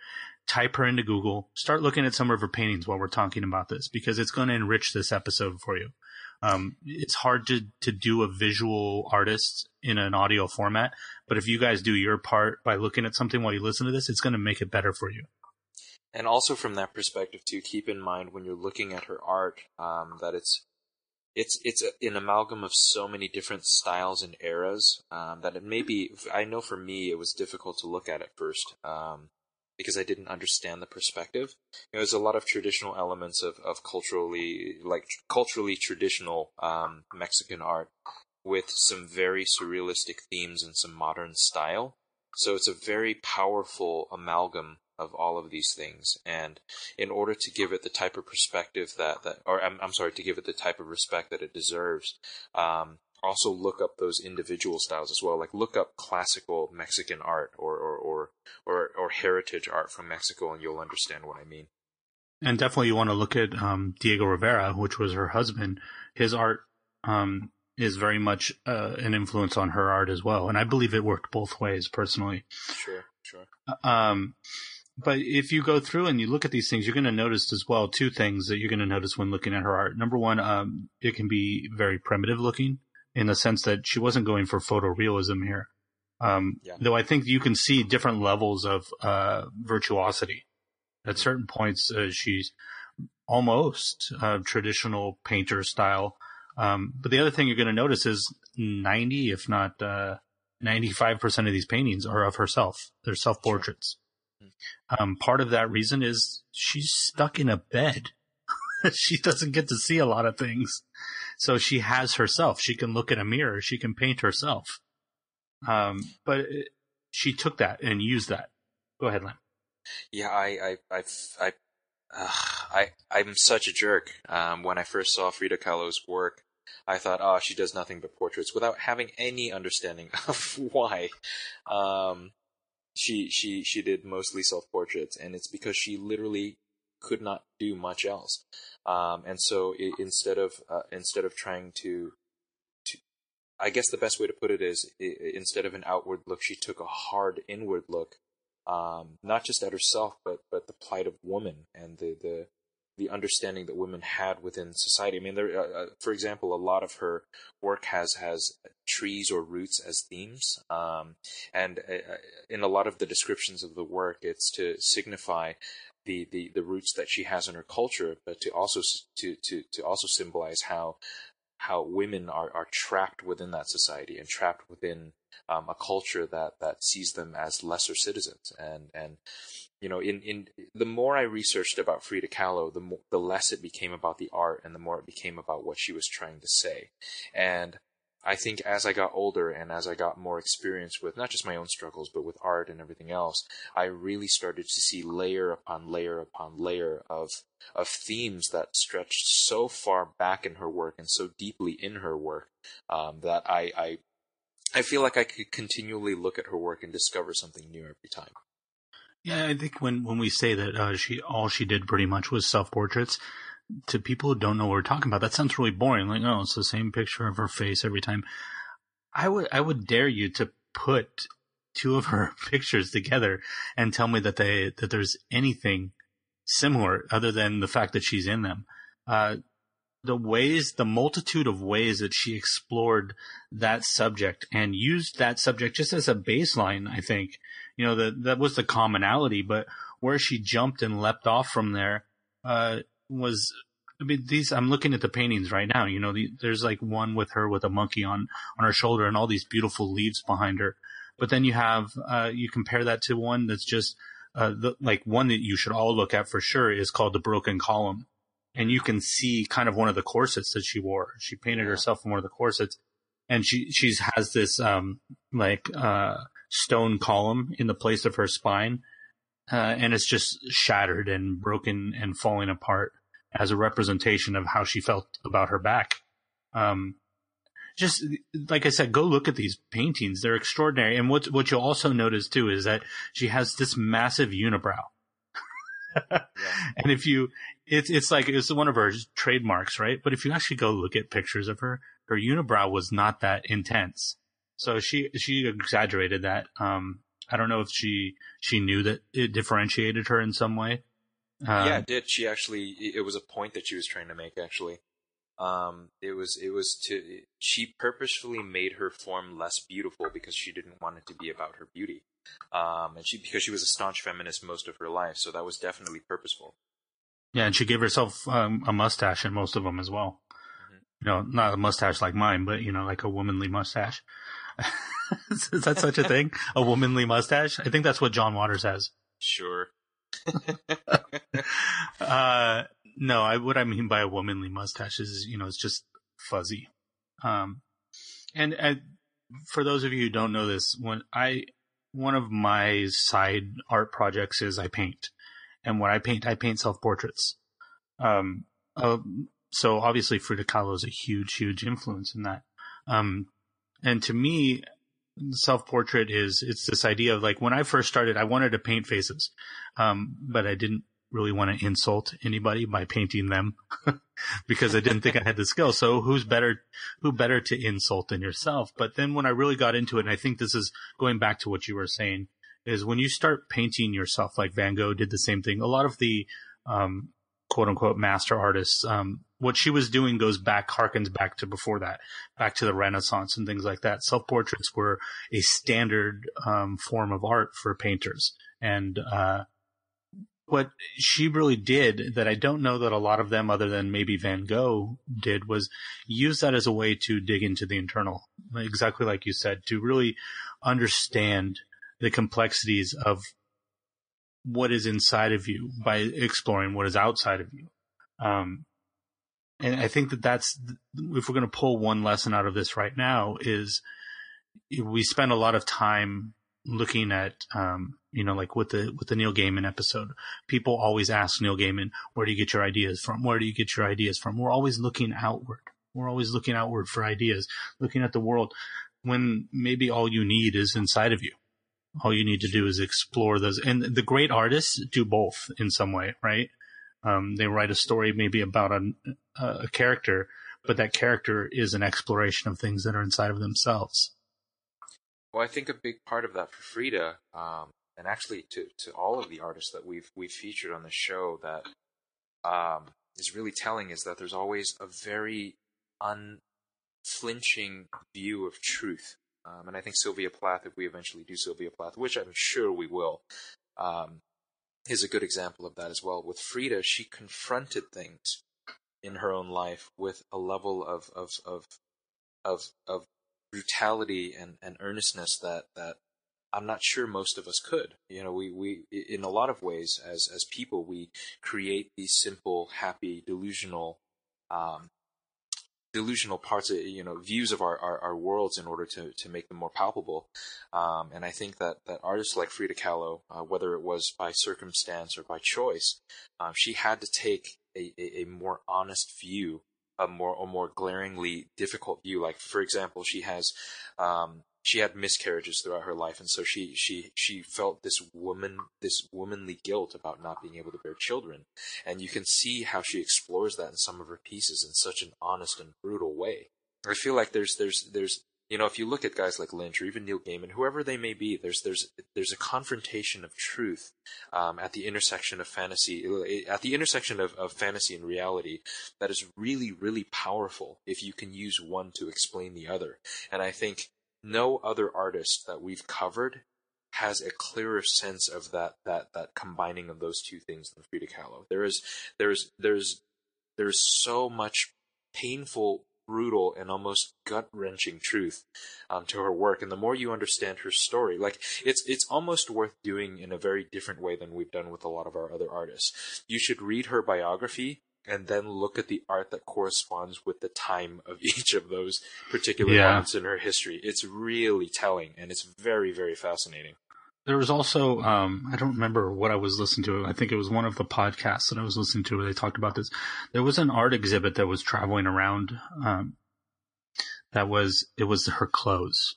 Speaker 1: type her into google. Start looking at some of her paintings while we're talking about this because it's going to enrich this episode for you. Um, it's hard to to do a visual artist in an audio format but if you guys do your part by looking at something while you listen to this it's going to make it better for you.
Speaker 2: And also from that perspective too keep in mind when you're looking at her art um, that it's it's it's an amalgam of so many different styles and eras um, that it may be. I know for me, it was difficult to look at at first um, because I didn't understand the perspective. There was a lot of traditional elements of, of culturally like culturally traditional um, Mexican art with some very surrealistic themes and some modern style. So it's a very powerful amalgam of all of these things. And in order to give it the type of perspective that, that or I'm, I'm sorry, to give it the type of respect that it deserves, um, also look up those individual styles as well. Like look up classical Mexican art or, or, or, or, or heritage art from Mexico and you'll understand what I mean.
Speaker 1: And definitely you want to look at, um, Diego Rivera, which was her husband. His art, um, is very much uh, an influence on her art as well, and I believe it worked both ways personally.
Speaker 2: Sure, sure.
Speaker 1: Um, but if you go through and you look at these things, you're going to notice as well two things that you're going to notice when looking at her art. Number one, um, it can be very primitive looking in the sense that she wasn't going for photorealism here. Um, yeah. Though I think you can see different levels of uh, virtuosity. At certain points, uh, she's almost uh, traditional painter style. Um, but the other thing you're going to notice is 90, if not 95% uh, of these paintings are of herself. They're self portraits. Sure. Um, part of that reason is she's stuck in a bed. she doesn't get to see a lot of things. So she has herself. She can look in a mirror. She can paint herself. Um, but it, she took that and used that. Go ahead, Len.
Speaker 2: Yeah, I, I, I, I uh, I I'm such a jerk. Um, when I first saw Frida Kahlo's work, I thought, oh, she does nothing but portraits, without having any understanding of why. Um, she she she did mostly self portraits, and it's because she literally could not do much else. Um, and so it, instead of uh, instead of trying to to I guess the best way to put it is it, instead of an outward look, she took a hard inward look, um, not just at herself, but but the plight of woman and the the the understanding that women had within society. I mean, there, uh, uh, for example, a lot of her work has has trees or roots as themes, um, and uh, uh, in a lot of the descriptions of the work, it's to signify the, the, the roots that she has in her culture, but to also to to to also symbolize how how women are, are trapped within that society and trapped within um, a culture that, that sees them as lesser citizens. And, and, you know, in, in, the more I researched about Frida Kahlo, the more, the less it became about the art and the more it became about what she was trying to say. And I think as I got older and as I got more experience with not just my own struggles, but with art and everything else, I really started to see layer upon layer upon layer of of themes that stretched so far back in her work and so deeply in her work um, that I, I I feel like I could continually look at her work and discover something new every time.
Speaker 1: Yeah, I think when when we say that uh, she all she did pretty much was self portraits, to people who don't know what we're talking about, that sounds really boring. Like, oh, it's the same picture of her face every time. I would, I would dare you to put two of her pictures together and tell me that they, that there's anything similar other than the fact that she's in them. Uh, the ways, the multitude of ways that she explored that subject and used that subject just as a baseline, I think, you know, that, that was the commonality, but where she jumped and leapt off from there, uh, was I mean, these, I'm looking at the paintings right now. You know, the, there's like one with her with a monkey on, on her shoulder and all these beautiful leaves behind her. But then you have, uh, you compare that to one that's just, uh, the, like one that you should all look at for sure is called the broken column. And you can see kind of one of the corsets that she wore. She painted yeah. herself in one of the corsets and she, she's has this, um, like, uh, stone column in the place of her spine uh, and it's just shattered and broken and falling apart as a representation of how she felt about her back. Um, just like I said, go look at these paintings; they're extraordinary. And what what you'll also notice too is that she has this massive unibrow. yeah. And if you, it's it's like it's one of her trademarks, right? But if you actually go look at pictures of her, her unibrow was not that intense. So she she exaggerated that. Um, I don't know if she she knew that it differentiated her in some way.
Speaker 2: Um, yeah, it did. She actually it was a point that she was trying to make actually. Um, it was it was to she purposefully made her form less beautiful because she didn't want it to be about her beauty. Um, and she because she was a staunch feminist most of her life, so that was definitely purposeful.
Speaker 1: Yeah, and she gave herself um, a mustache in most of them as well. Mm-hmm. You know, not a mustache like mine, but you know, like a womanly mustache. Is that such a thing? A womanly mustache? I think that's what John Waters has.
Speaker 2: Sure.
Speaker 1: uh, no, I, what I mean by a womanly mustache is, you know, it's just fuzzy. Um, and uh, for those of you who don't know this, when I, one of my side art projects is I paint. And when I paint, I paint self portraits. Um, uh, so obviously Frida Kahlo is a huge, huge influence in that. Um, and to me, self portrait is it's this idea of like when I first started, I wanted to paint faces, um, but I didn't really want to insult anybody by painting them because I didn't think I had the skill. So who's better, who better to insult than yourself? But then when I really got into it, and I think this is going back to what you were saying, is when you start painting yourself, like Van Gogh did the same thing. A lot of the um, quote unquote master artists um, what she was doing goes back, harkens back to before that, back to the Renaissance and things like that. Self portraits were a standard um, form of art for painters, and uh, what she really did that I don't know that a lot of them, other than maybe Van Gogh, did was use that as a way to dig into the internal, exactly like you said, to really understand the complexities of what is inside of you by exploring what is outside of you. Um, and I think that that's if we're going to pull one lesson out of this right now is we spend a lot of time looking at, um, you know, like with the, with the Neil Gaiman episode, people always ask Neil Gaiman, where do you get your ideas from? Where do you get your ideas from? We're always looking outward. We're always looking outward for ideas, looking at the world when maybe all you need is inside of you. All you need to do is explore those. And the great artists do both in some way, right? Um, they write a story maybe about a, character, but that character is an exploration of things that are inside of themselves.
Speaker 2: Well, I think a big part of that for Frida, um, and actually to, to all of the artists that we've we've featured on the show, that um, is really telling is that there's always a very unflinching view of truth. Um, and I think Sylvia Plath, if we eventually do Sylvia Plath, which I'm sure we will, um, is a good example of that as well. With Frida, she confronted things in her own life with a level of of of of, of brutality and, and earnestness that that I'm not sure most of us could. You know, we, we in a lot of ways as as people we create these simple, happy, delusional um, delusional parts of you know views of our, our, our, worlds in order to, to make them more palpable um, and I think that, that artists like Frida Kahlo uh, whether it was by circumstance or by choice um, she had to take a, a, a, more honest view a more a more glaringly difficult view like for example she has um, she had miscarriages throughout her life, and so she she she felt this woman this womanly guilt about not being able to bear children, and you can see how she explores that in some of her pieces in such an honest and brutal way. I feel like there's there's there's you know if you look at guys like Lynch or even Neil Gaiman, whoever they may be, there's there's there's a confrontation of truth um, at the intersection of fantasy at the intersection of, of fantasy and reality that is really really powerful if you can use one to explain the other, and I think no other artist that we've covered has a clearer sense of that that that combining of those two things than Frida Kahlo. There is there's there's there's so much painful, brutal, and almost gut wrenching truth um, to her work. And the more you understand her story, like it's it's almost worth doing in a very different way than we've done with a lot of our other artists. You should read her biography and then look at the art that corresponds with the time of each of those particular yeah. moments in her history. It's really telling and it's very, very fascinating.
Speaker 1: There was also, um, I don't remember what I was listening to. I think it was one of the podcasts that I was listening to where they talked about this. There was an art exhibit that was traveling around, um, that was, it was her clothes.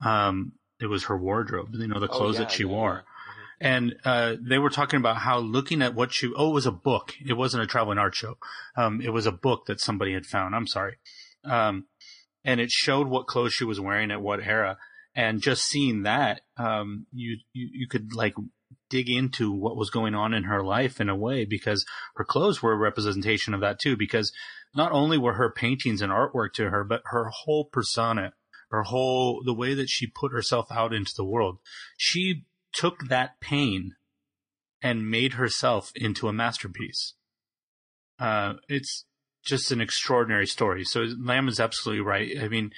Speaker 1: Um, it was her wardrobe, you know, the oh, clothes oh, yeah, that she yeah, wore. Yeah and uh, they were talking about how looking at what she oh it was a book it wasn't a traveling art show um, it was a book that somebody had found i'm sorry um, and it showed what clothes she was wearing at what era and just seeing that um, you, you you could like dig into what was going on in her life in a way because her clothes were a representation of that too because not only were her paintings and artwork to her but her whole persona her whole the way that she put herself out into the world she took that pain and made herself into a masterpiece. Uh, it's just an extraordinary story. So Lamb is absolutely right. I mean,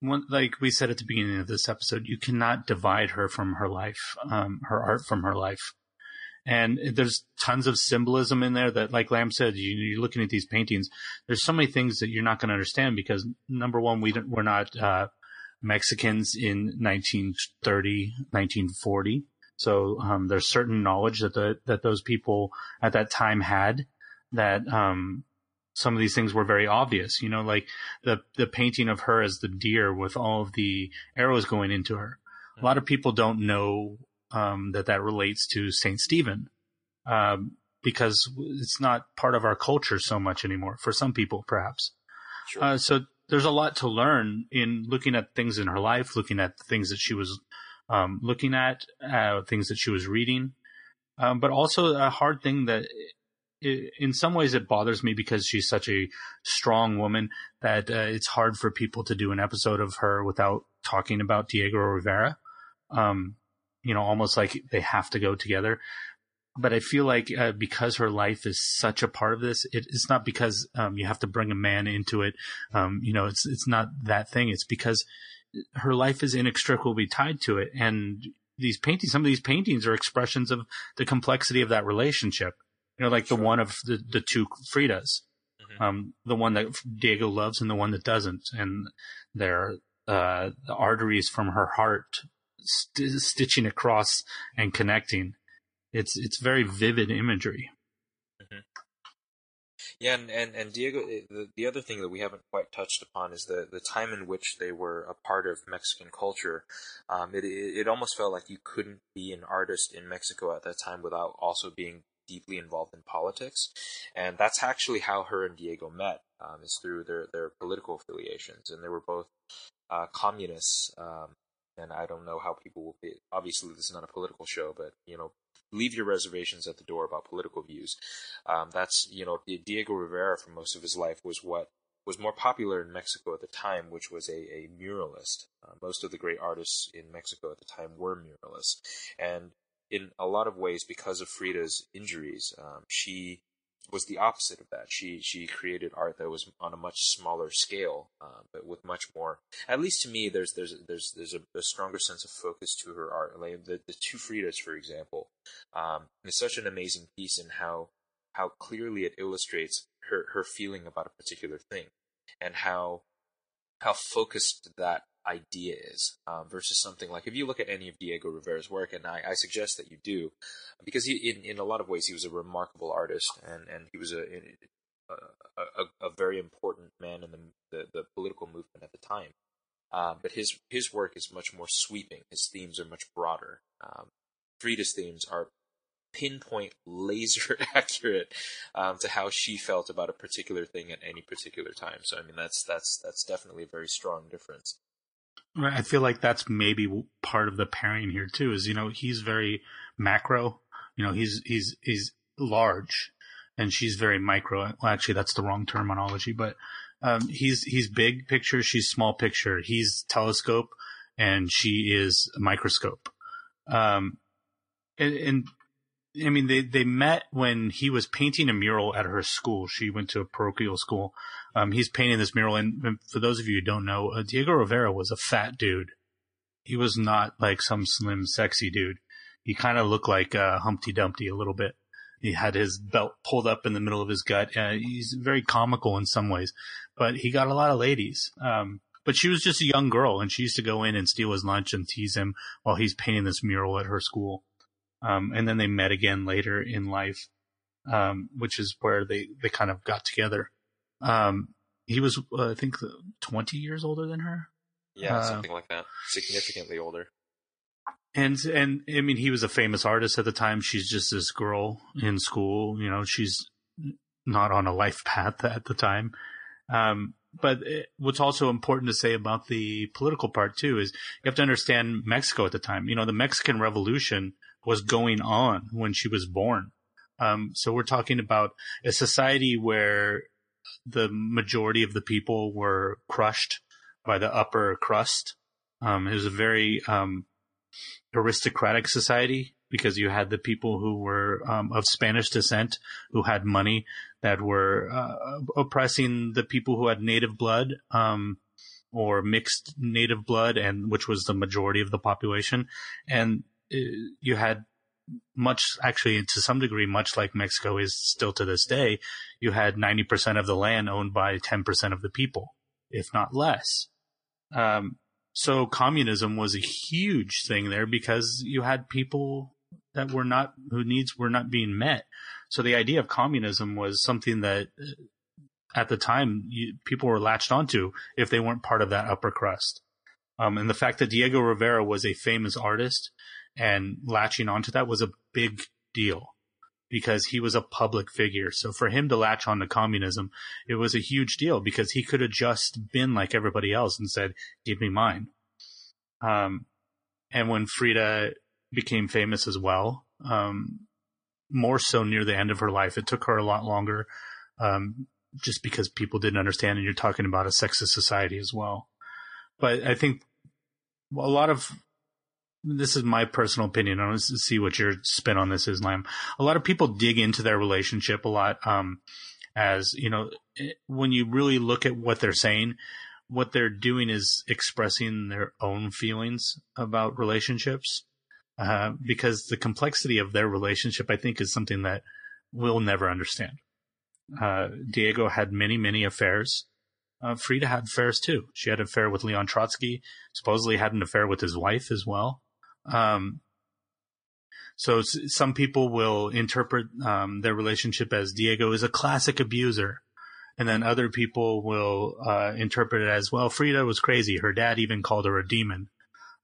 Speaker 1: one, like we said at the beginning of this episode, you cannot divide her from her life, um, her art from her life. And there's tons of symbolism in there that, like Lamb said, you, are looking at these paintings. There's so many things that you're not going to understand because number one, we we're not, uh, Mexicans in 1930, 1940. So um, there's certain knowledge that the that those people at that time had that um, some of these things were very obvious. You know, like the the painting of her as the deer with all of the arrows going into her. A lot of people don't know um, that that relates to Saint Stephen um, because it's not part of our culture so much anymore. For some people, perhaps. Sure. Uh, so there's a lot to learn in looking at things in her life, looking at the things that she was um, looking at, uh, things that she was reading, um, but also a hard thing that in some ways it bothers me because she's such a strong woman that uh, it's hard for people to do an episode of her without talking about Diego Rivera. Um, you know, almost like they have to go together but I feel like uh, because her life is such a part of this, it, it's not because um, you have to bring a man into it. Um, you know, it's it's not that thing. It's because her life is inextricably tied to it, and these paintings, some of these paintings are expressions of the complexity of that relationship. You know, like sure. the one of the the two Fridas, mm-hmm. um, the one that Diego loves and the one that doesn't, and their uh, the arteries from her heart st- stitching across and connecting. It's it's very vivid imagery.
Speaker 2: Yeah, and, and, and Diego, eh, the, the other thing that we haven't quite touched upon is the, the time in which they were a part of Mexican culture. Um, it, it, it almost felt like you couldn't be an artist in Mexico at that time without also being deeply involved in politics. And that's actually how her and Diego met, um, is through their, their political affiliations. And they were both uh, communists. Um, and I don't know how people will be. Obviously, this is not a political show, but you know, leave your reservations at the door about political views. Um, that's you know, Diego Rivera for most of his life was what was more popular in Mexico at the time, which was a, a muralist. Uh, most of the great artists in Mexico at the time were muralists, and in a lot of ways, because of Frida's injuries, um, she was the opposite of that. She she created art that was on a much smaller scale, uh, but with much more. At least to me, there's there's there's there's a, a stronger sense of focus to her art. Like the the two Fridas, for example, um, is such an amazing piece in how how clearly it illustrates her her feeling about a particular thing, and how how focused that idea is um, versus something like if you look at any of Diego Rivera's work, and I, I suggest that you do, because he, in in a lot of ways he was a remarkable artist, and and he was a a, a, a very important man in the, the, the political movement at the time. Uh, but his his work is much more sweeping. His themes are much broader. Um, Frida's themes are pinpoint, laser accurate um, to how she felt about a particular thing at any particular time. So I mean, that's that's that's definitely a very strong difference.
Speaker 1: I feel like that's maybe part of the pairing here too. Is you know he's very macro. You know he's he's he's large, and she's very micro. Well, actually, that's the wrong terminology, but um, he's he's big picture. She's small picture. He's telescope, and she is microscope. Um, and, and I mean, they, they met when he was painting a mural at her school. She went to a parochial school. Um, he's painting this mural. And for those of you who don't know, uh, Diego Rivera was a fat dude. He was not like some slim, sexy dude. He kind of looked like uh, Humpty Dumpty a little bit. He had his belt pulled up in the middle of his gut. Uh, he's very comical in some ways, but he got a lot of ladies. Um, but she was just a young girl and she used to go in and steal his lunch and tease him while he's painting this mural at her school. Um, and then they met again later in life, um, which is where they, they kind of got together. Um, he was, uh, I think, 20 years older than her.
Speaker 2: Yeah, uh, something like that. Significantly older.
Speaker 1: And, and, I mean, he was a famous artist at the time. She's just this girl in school. You know, she's not on a life path at the time. Um, but it, what's also important to say about the political part too is you have to understand Mexico at the time. You know, the Mexican Revolution was going on when she was born. Um, so we're talking about a society where the majority of the people were crushed by the upper crust. Um, it was a very um, aristocratic society because you had the people who were um, of Spanish descent who had money that were uh, oppressing the people who had native blood um, or mixed native blood, and which was the majority of the population. And you had much actually to some degree much like Mexico is still to this day you had 90% of the land owned by 10% of the people if not less. Um, so communism was a huge thing there because you had people that were not who needs were not being met. So the idea of communism was something that at the time you, people were latched onto if they weren't part of that upper crust. Um, and the fact that Diego Rivera was a famous artist and latching onto that was a big deal because he was a public figure. So for him to latch on to communism, it was a huge deal because he could have just been like everybody else and said, give me mine. Um, and when Frida became famous as well, um, more so near the end of her life, it took her a lot longer, um, just because people didn't understand. And you're talking about a sexist society as well. But I think a lot of this is my personal opinion. I want to see what your spin on this is, Lam. A lot of people dig into their relationship a lot, um, as you know, when you really look at what they're saying, what they're doing is expressing their own feelings about relationships, uh, because the complexity of their relationship, I think, is something that we'll never understand. Uh, Diego had many, many affairs. Uh, Frida had affairs too. She had an affair with Leon Trotsky, supposedly had an affair with his wife as well. Um, so s- some people will interpret um, their relationship as Diego is a classic abuser, and then other people will uh, interpret it as well. Frida was crazy. Her dad even called her a demon.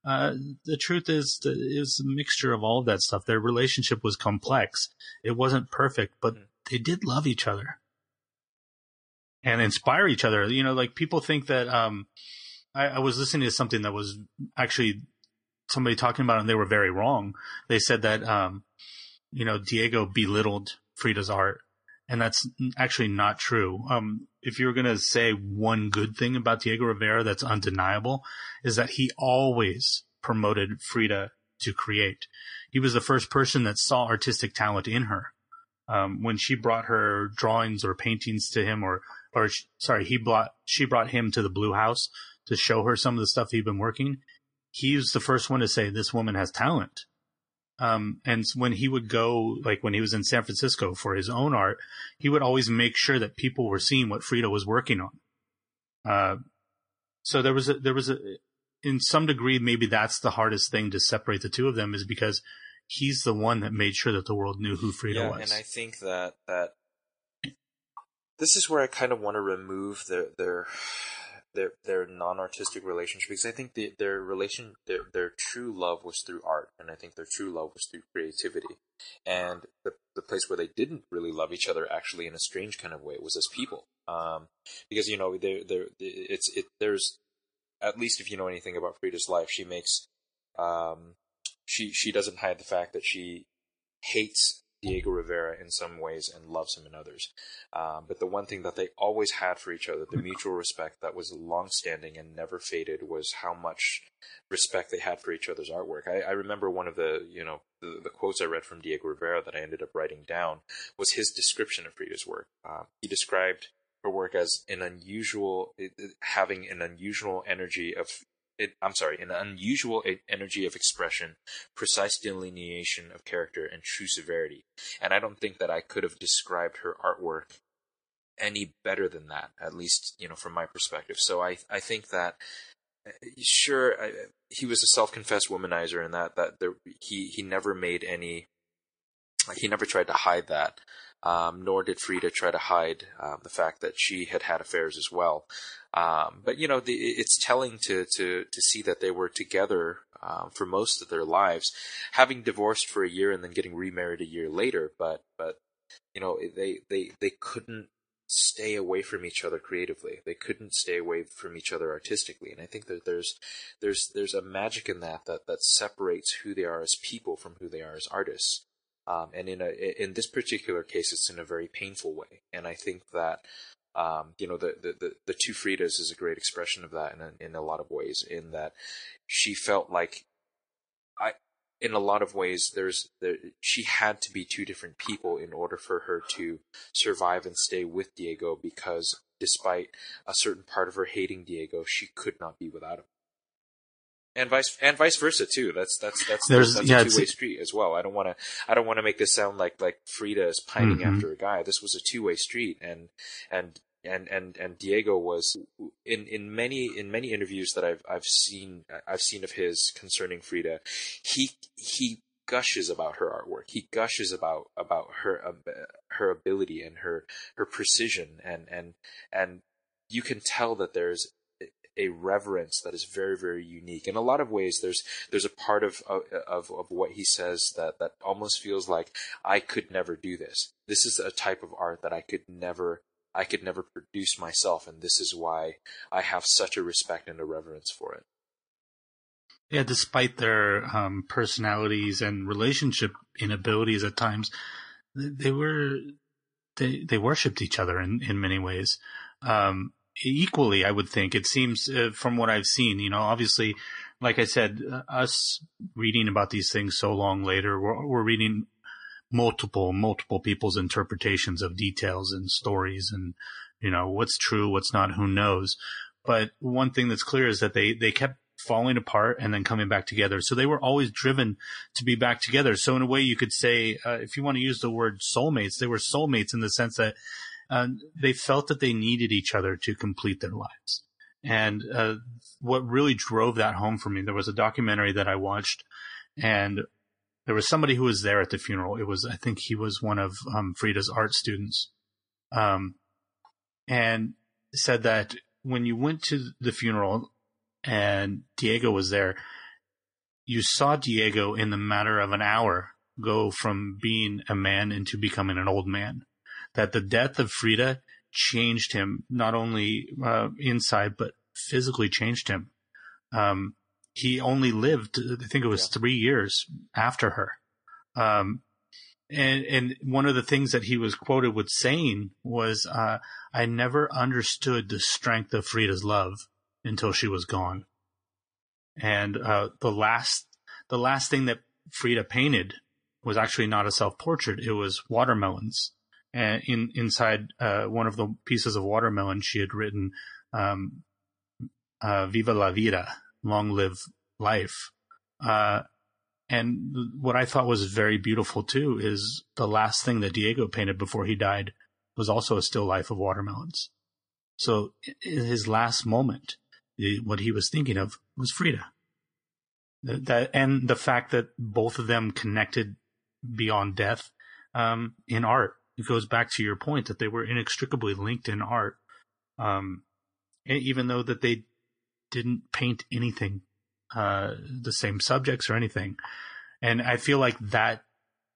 Speaker 1: Uh, the truth is, that it was a mixture of all of that stuff. Their relationship was complex. It wasn't perfect, but they did love each other and inspire each other. You know, like people think that. Um, I, I was listening to something that was actually somebody talking about, it and they were very wrong. They said that, um, you know, Diego belittled Frida's art, and that's actually not true. Um, if you're going to say one good thing about Diego Rivera that's undeniable, is that he always promoted Frida to create. He was the first person that saw artistic talent in her. Um, when she brought her drawings or paintings to him, or or sorry, he brought she brought him to the Blue House to show her some of the stuff he'd been working. He was the first one to say this woman has talent. Um, and when he would go, like when he was in San Francisco for his own art, he would always make sure that people were seeing what Frida was working on. Uh, so there was a, there was a, in some degree, maybe that's the hardest thing to separate the two of them is because he's the one that made sure that the world knew who Frida
Speaker 2: yeah,
Speaker 1: was.
Speaker 2: and I think that that this is where I kind of want to remove their their their their non-artistic relationship because I think the, their relation their their true love was through art, and I think their true love was through creativity. And the the place where they didn't really love each other, actually, in a strange kind of way, was as people. Um, because you know, there there it's it there's at least if you know anything about Frida's life, she makes um she she doesn't hide the fact that she hates Diego Rivera in some ways and loves him in others. Um, but the one thing that they always had for each other, the mutual respect that was long-standing and never faded, was how much respect they had for each other's artwork. I, I remember one of the you know the, the, quotes I read from Diego Rivera that I ended up writing down was his description of Frida's work. Uh, he described her work as an unusual, having an unusual energy of it, I'm sorry, an unusual energy of expression, precise delineation of character, and true severity. And I don't think that I could have described her artwork any better than that, at least, you know, from my perspective. So I, I think that, uh, sure, I, he was a self-confessed womanizer and that, that there, he, he never made any, he never tried to hide that. Um, nor did Frida try to hide uh, the fact that she had had affairs as well. Um, but you know, the, it's telling to to to see that they were together uh, for most of their lives, having divorced for a year and then getting remarried a year later. But but you know, they they they couldn't stay away from each other creatively. They couldn't stay away from each other artistically. And I think that there's there's there's a magic in that that that separates who they are as people from who they are as artists. Um, and in a in this particular case, it's in a very painful way. And I think that um, you know the, the, the the two Fridas is a great expression of that in a, in a lot of ways. In that she felt like I in a lot of ways there's there, she had to be two different people in order for her to survive and stay with Diego because despite a certain part of her hating Diego, she could not be without him and vice and vice versa too. That's that's that's
Speaker 1: There's-
Speaker 2: that's
Speaker 1: yeah,
Speaker 2: a two way street as well. I don't want to I don't want to make this sound like like Frida is pining
Speaker 1: Mhm.
Speaker 2: after a guy. This was a two way street, and and and and and Diego was in in many in many interviews that I've I've seen I've seen of his concerning Frida. He he gushes about her artwork. He gushes about about her her ability and her her precision and and and you can tell that there's a reverence that is very very unique. In a lot of ways there's there's a part of of of what he says that that almost feels like i could never do this. This is a type of art that i could never i could never produce myself and this is why i have such a respect and a reverence for it.
Speaker 1: Yeah, despite their um, personalities and relationship inabilities at times, they were they they worshipped each other in in many ways. Um, equally, I would think. It seems uh, from what I've seen, you know, obviously, like I said, uh, us reading about these things so long later, we're, we're reading multiple multiple people's interpretations of details and stories, and you know what's true, what's not, who knows. But one thing that's clear is that they they kept falling apart and then coming back together. So they were always driven to be back together. So in a way, you could say, uh, if you want to use the word soulmates, they were soulmates in the sense that uh, they felt that they needed each other to complete their lives. And uh, what really drove that home for me, there was a documentary that I watched, and there was somebody who was there at the funeral. It was, I think he was one of um, Frida's art students, um, and said that when you went to the funeral and Diego was there, you saw Diego in the matter of an hour go from being a man into becoming an old man. That the death of Frida changed him, not only uh, inside, but physically changed him. Um, he only lived, I think it was yeah. three years after her. Um, and, and one of the things that he was quoted with saying was, uh, I never understood the strength of Frida's love until she was gone. And, uh, the last, the last thing that Frida painted was actually not a self portrait. It was watermelons. And in, inside, uh, one of the pieces of watermelon, she had written, um, uh, Viva la vida, long live life. Uh, and what I thought was very beautiful too is the last thing that Diego painted before he died was also a still life of watermelons. So in his last moment, what he was thinking of was Frida. That, and the fact that both of them connected beyond death um, in art. It goes back to your point that they were inextricably linked in art, um, even though that they didn't paint anything uh, the same subjects or anything. And I feel like that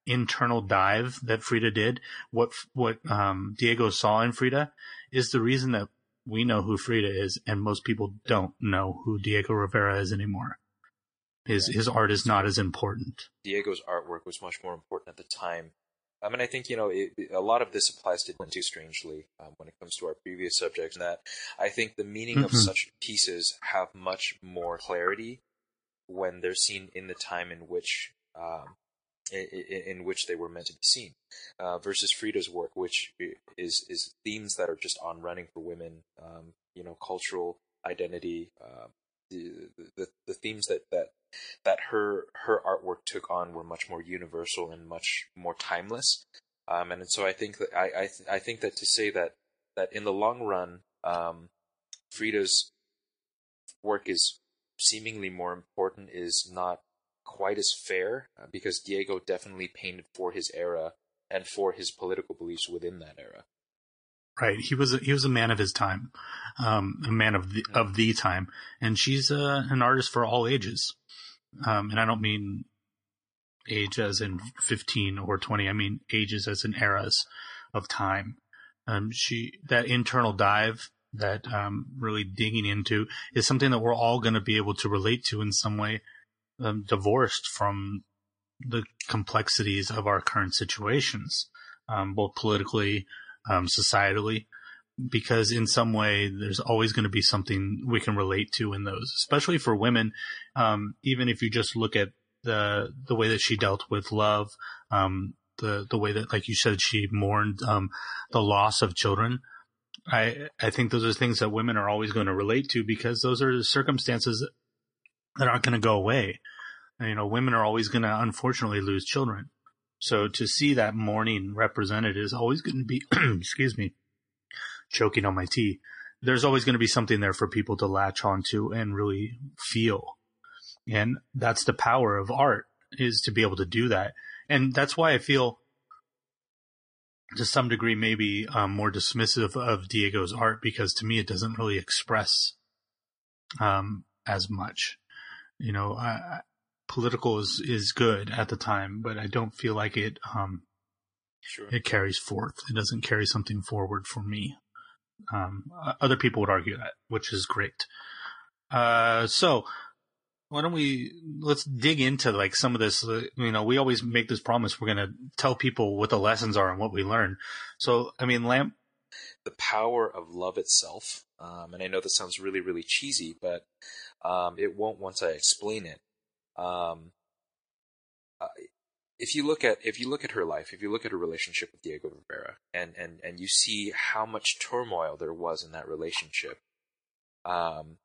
Speaker 1: internal dive that Frida did, what what um, Diego saw in Frida, is the reason that we know who Frida is, and most people don't know who Diego Rivera is anymore. His yeah. his art is not as important.
Speaker 2: Diego's artwork was much more important at the time. I mean, I think you know it, a lot of this applies to too strangely um, when it comes to our previous subjects. And that I think the meaning mm-hmm. of such pieces have much more clarity when they're seen in the time in which um, in, in, which they were meant to be seen, uh, versus Frida's work, which is is themes that are just on running for women, um, you know, cultural identity, uh, the, the the themes that that that her her artwork took on were much more universal and much more timeless. Um, and so I think that I I, th- I, think that to say that that in the long run, um, Frida's work is seemingly more important is not quite as fair uh, because Diego definitely painted for his era and for his political beliefs within that era.
Speaker 1: Right. He was a, he was a man of his time, um, a man of the of the time, and she's uh, an artist for all ages. Um, and I don't mean age as in 15 or 20. I mean ages as in eras of time. Um, she, that internal dive, that, um, really digging into is something that we're all going to be able to relate to in some way, um, divorced from the complexities of our current situations, um, both politically, um, societally because in some way there's always going to be something we can relate to in those, especially for women. Um, even if you just look at the the way that she dealt with love, um, the the way that, like you said, she mourned um, the loss of children. I I think those are things that women are always going to relate to because those are the circumstances that aren't going to go away. You know, women are always going to unfortunately lose children. So to see that mourning represented is always going to be, excuse me, choking on my tea, there's always going to be something there for people to latch onto and really feel. And that's the power of art is to be able to do that. And that's why I feel to some degree maybe um, more dismissive of Diego's art because to me it doesn't really express um, as much. You know, I, political is is good at the time, but I don't feel like it um, sure. it carries forth. It doesn't carry something forward for me. Um, other people would argue that, which is great. Uh, so why don't we let's dig into like some of this? Uh, you know, we always make this promise we're going to tell people what the lessons are and what we learn. So, I mean, lamp.
Speaker 2: The power of love itself, um, and I know this sounds really, really cheesy, but um, it won't once I explain it. Um, if you look at if you look at her life, if you look at her relationship with Diego Rivera, and and and you see how much turmoil there was in that relationship, um,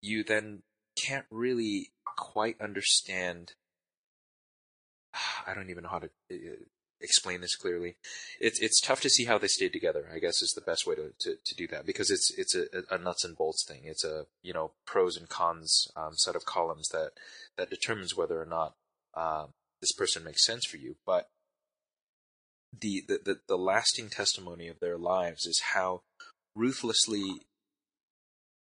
Speaker 2: you then can't really quite understand. I don't even know how to uh, explain this clearly. It's it's tough to see how they stayed together. I guess is the best way to, to, to do that because it's it's a, a, nuts and bolts thing. It's a you know pros and cons um, set of columns that that determines whether or not um, this person makes sense for you, but the, the, the, the lasting testimony of their lives is how ruthlessly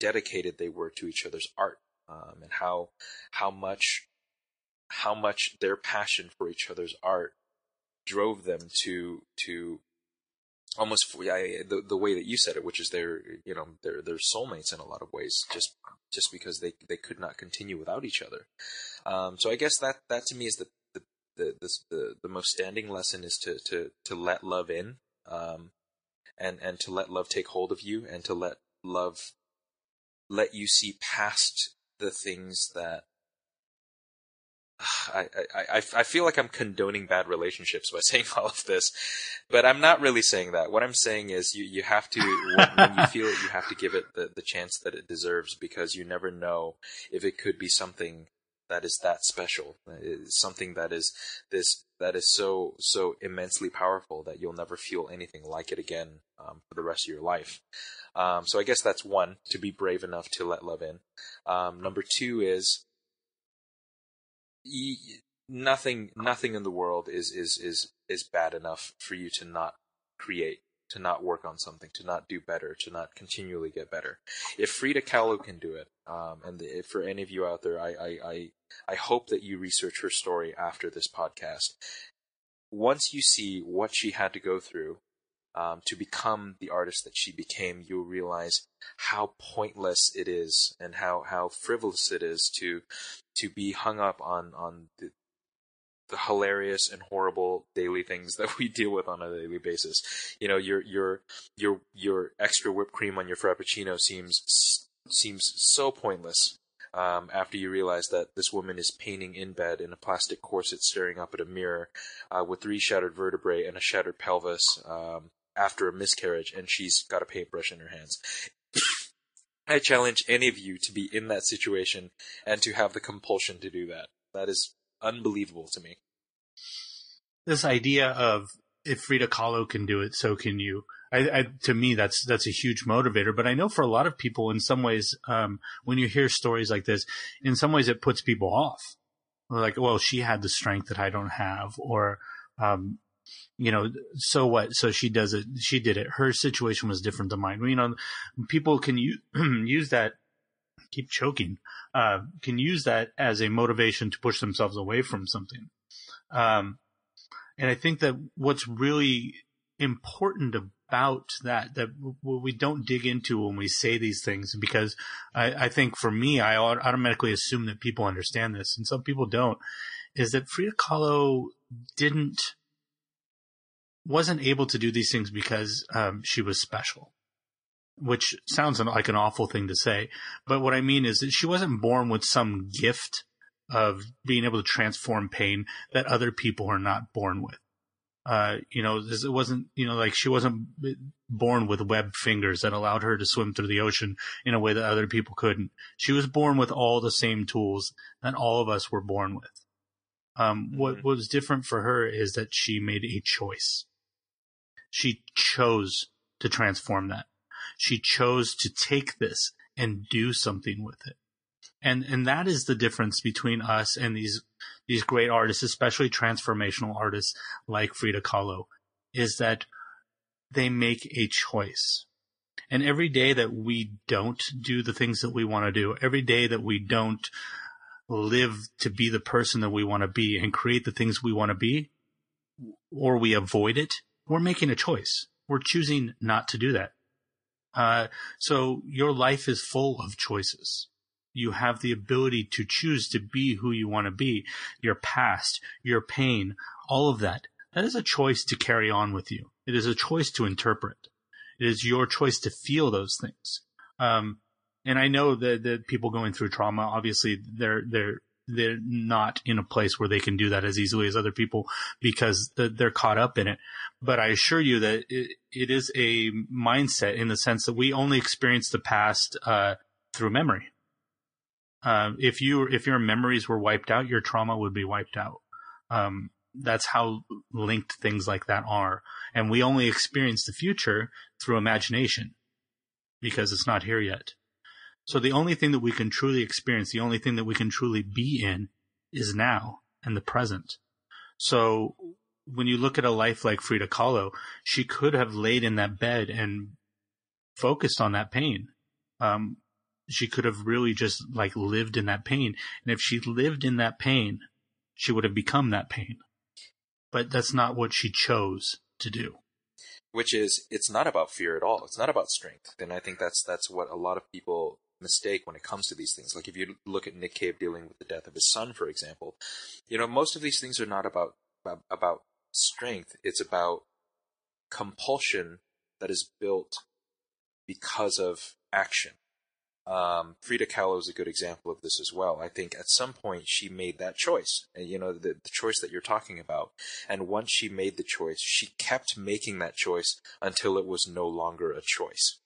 Speaker 2: dedicated they were to each other's art, um, and how how much how much their passion for each other's art drove them to to almost the the way that you said it, which is they're you know they're they're soulmates in a lot of ways, just just because they they could not continue without each other. Um, so I guess that that to me is the the the, the, the most standing lesson is to to to let love in, um, and and to let love take hold of you, and to let love let you see past the things that I, I, I feel like I'm condoning bad relationships by saying all of this, but I'm not really saying that. What I'm saying is you, you have to, when, when you feel it, you have to give it the, the chance that it deserves because you never know if it could be something that is that special, something that is this, that is so, so immensely powerful that you'll never feel anything like it again um, for the rest of your life. Um, so I guess that's one, to be brave enough to let love in. Um, number two is, nothing nothing in the world is is is is bad enough for you to not create to not work on something to not do better to not continually get better. If frida kahlo can do it um, and if for any of you out there I, I i i hope that you research her story after this podcast. Once you see what she had to go through um, to become the artist that she became, you'll realize how pointless it is and how, how frivolous it is to to be hung up on on the, the hilarious and horrible daily things that we deal with on a daily basis. You know, your your your your extra whipped cream on your frappuccino seems seems so pointless um, after you realize that this woman is painting in bed in a plastic corset, staring up at a mirror uh, with three shattered vertebrae and a shattered pelvis. Um, after a miscarriage and she's got a paintbrush in her hands. I challenge any of you to be in that situation and to have the compulsion to do that. That is unbelievable to me.
Speaker 1: This idea of if Frida Kahlo can do it, so can you. I, I, to me, that's that's a huge motivator. But I know for a lot of people, in some ways, um, when you hear stories like this, in some ways, it puts people off. Like, well, she had the strength that I don't have, or um, you know, so what? So she does it. She did it. Her situation was different than mine. You know, people can use, use that. Keep choking. Uh, can use that as a motivation to push themselves away from something. Um, and I think that what's really important about that that we don't dig into when we say these things because I, I think for me I automatically assume that people understand this and some people don't is that Frida Kahlo didn't wasn't able to do these things because um, she was special, which sounds like an awful thing to say. But what I mean is that she wasn't born with some gift of being able to transform pain that other people are not born with. Uh, you know, it wasn't, you know, like she wasn't born with webbed fingers that allowed her to swim through the ocean in a way that other people couldn't. She was born with all the same tools that all of us were born with. Um, mm-hmm. what was different for her is that she made a choice. She chose to transform that. She chose to take this and do something with it. And, and that is the difference between us and these, these great artists, especially transformational artists like Frida Kahlo, is that they make a choice. And every day that we don't do the things that we want to do, every day that we don't live to be the person that we want to be and create the things we want to be, or we avoid it, we're making a choice. We're choosing not to do that. Uh, so your life is full of choices. You have the ability to choose to be who you want to be. Your past, your pain, all of that. That is a choice to carry on with you. It is a choice to interpret. It is your choice to feel those things. Um, and I know that, that people going through trauma, obviously they're, they're they're not in a place where they can do that as easily as other people because they're caught up in it. But I assure you that it, it is a mindset in the sense that we only experience the past uh, through memory. Uh, if you if your memories were wiped out, your trauma would be wiped out. Um, that's how linked things like that are, and we only experience the future through imagination because it's not here yet. So the only thing that we can truly experience, the only thing that we can truly be in is now. and the present. So when you look at a life like Frida Kahlo, she could have laid in that bed and focused on that pain. Um, she could have really just like lived in that pain. And if she lived in that pain, she would have become that pain. But that's not what she chose to do.
Speaker 2: Which is, it's not about fear at all. It's not about strength. And I think that's that's what a lot of people mistake when it comes to these things. Like if you look at Nick Cave dealing with the death of his son, for example, you know, most of these things are not about about strength. It's about compulsion that is built because of action. Um, Frida Kahlo is a good example of this as well. I think at some point she made that choice, you know the, the choice that you're talking about. And once she made the choice, she kept making that choice until it was no longer a choice.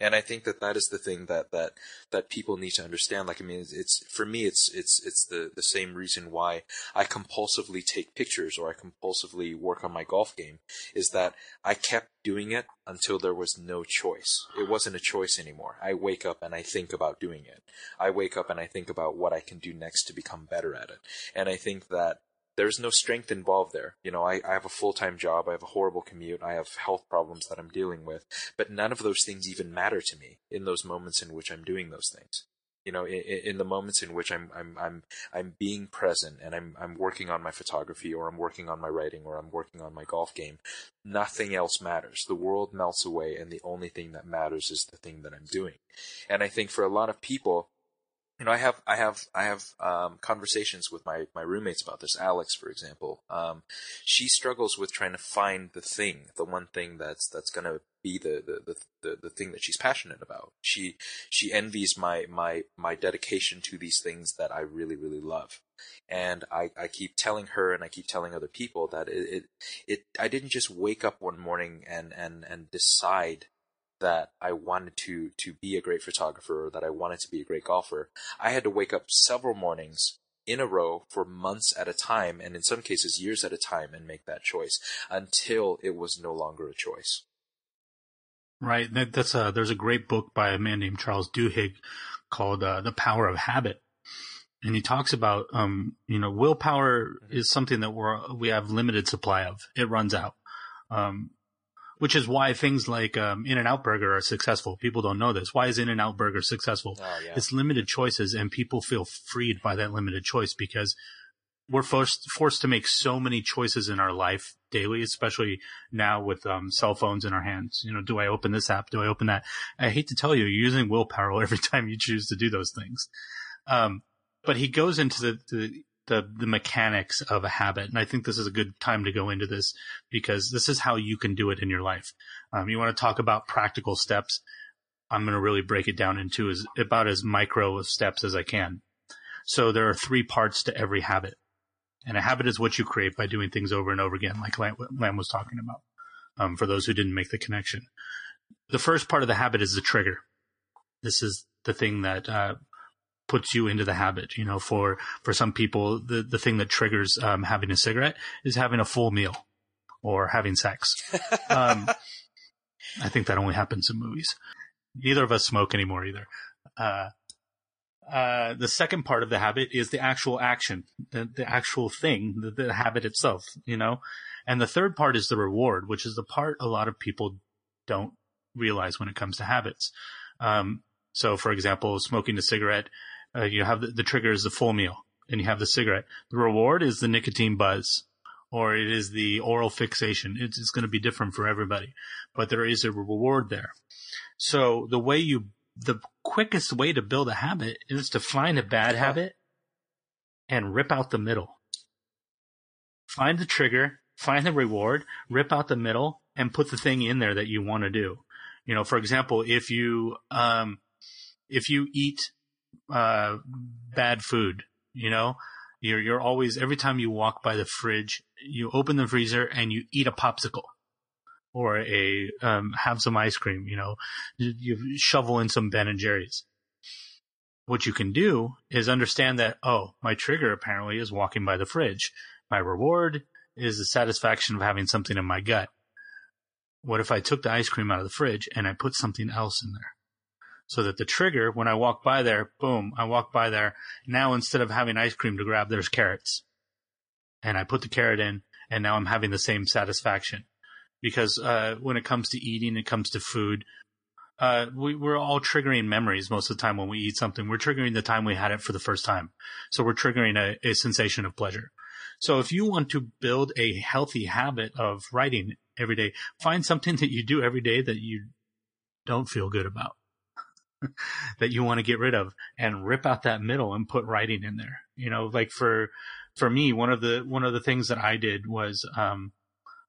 Speaker 2: And I think that that is the thing that that that people need to understand. Like I mean, it's, it's for me, it's it's it's the the same reason why I compulsively take pictures or I compulsively work on my golf game is that I kept doing it until there was no choice. It wasn't a choice anymore. I wake up and I think about doing it. I wake up and I think about what I can do next to become better at it. And I think that there's no strength involved there. You know, I, I have a full time job, I have a horrible commute, I have health problems that I'm dealing with, but none of those things even matter to me in those moments in which I'm doing those things. You know, in, in the moments in which I'm I'm I'm I'm being present and I'm I'm working on my photography or I'm working on my writing or I'm working on my golf game, nothing else matters. The world melts away, and the only thing that matters is the thing that I'm doing. And I think for a lot of people, you know, I have I have I have um, conversations with my my roommates about this. Alex, for example, um, she struggles with trying to find the thing, the one thing that's that's going to be the, the the, the thing that she's passionate about. She she envies my my my dedication to these things that I really really love, and I I keep telling her and I keep telling other people that it it, it I didn't just wake up one morning and and and decide that I wanted to to be a great photographer or that I wanted to be a great golfer, I had to wake up several mornings in a row for months at a time and in some cases years at a time and make that choice until it was no longer a choice.
Speaker 1: Right. That's a, there's a great book by a man named Charles Duhigg called uh, The Power of Habit. And he talks about, um, you know, willpower mm-hmm. is something that we're, we have limited supply of. It runs out. Um, which is why things like um, In-N-Out Burger are successful. People don't know this. Why is In-N-Out Burger successful?
Speaker 2: Oh, yeah.
Speaker 1: It's limited choices, and people feel freed by that limited choice because we're forced forced to make so many choices in our life daily, especially now with um, cell phones in our hands. You know, do I open this app? Do I open that? I hate to tell you, you're using willpower every time you choose to do those things. Um, but he goes into the, the the the mechanics of a habit. And I think this is a good time to go into this because this is how you can do it in your life. Um, you want to talk about practical steps. I'm going to really break it down into as about as micro steps as I can. So there are three parts to every habit. And a habit is what you create by doing things over and over again, like Lam was talking about. Um, for those who didn't make the connection, the first part of the habit is the trigger. This is the thing that uh, puts you into the habit. You know, for for some people, the the thing that triggers um, having a cigarette is having a full meal or having sex. Um, I think that only happens in movies. Neither of us smoke anymore either. Uh, uh, the second part of the habit is the actual action, the, the actual thing, the, the habit itself, you know? And the third part is the reward, which is the part a lot of people don't realize when it comes to habits. Um, so for example, smoking a cigarette uh, you have the, the trigger is the full meal and you have the cigarette. The reward is the nicotine buzz or it is the oral fixation. It's, it's going to be different for everybody, but there is a reward there. So the way you, the quickest way to build a habit is to find a bad habit and rip out the middle. Find the trigger, find the reward, rip out the middle and put the thing in there that you want to do. You know, for example, if you, um, if you eat uh, bad food. You know, you're you're always every time you walk by the fridge, you open the freezer and you eat a popsicle or a um, have some ice cream. You know, you, you shovel in some Ben and Jerry's. What you can do is understand that oh, my trigger apparently is walking by the fridge. My reward is the satisfaction of having something in my gut. What if I took the ice cream out of the fridge and I put something else in there? So that the trigger, when I walk by there, boom, I walk by there. Now instead of having ice cream to grab, there's carrots. and I put the carrot in, and now I'm having the same satisfaction. Because uh, when it comes to eating, it comes to food, uh, we, we're all triggering memories most of the time when we eat something. We're triggering the time we had it for the first time. So we're triggering a, a sensation of pleasure. So if you want to build a healthy habit of writing every day, find something that you do every day that you don't feel good about. that you want to get rid of and rip out that middle and put writing in there. You know, like for for me, one of the one of the things that I did was um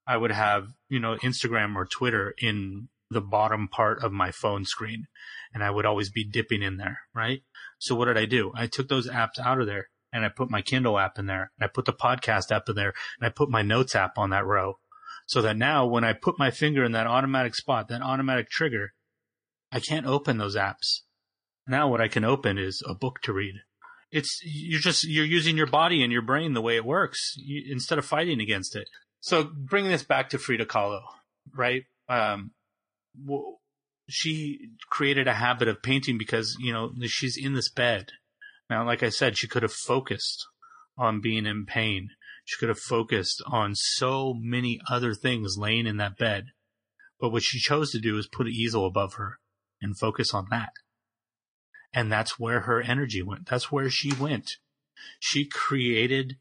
Speaker 1: I would have, you know, Instagram or Twitter in the bottom part of my phone screen and I would always be dipping in there, right? So what did I do? I took those apps out of there and I put my Kindle app in there and I put the podcast app in there and I put my notes app on that row so that now when I put my finger in that automatic spot, that automatic trigger, I can't open those apps. Now what I can open is a book to read. It's, you're just, you're using your body and your brain the way it works you, instead of fighting against it. So bringing this back to Frida Kahlo, right? Um, she created a habit of painting because, you know, she's in this bed. Now, like I said, she could have focused on being in pain. She could have focused on so many other things laying in that bed. But what she chose to do is put an easel above her and focus on that. And that's where her energy went. That's where she went. She created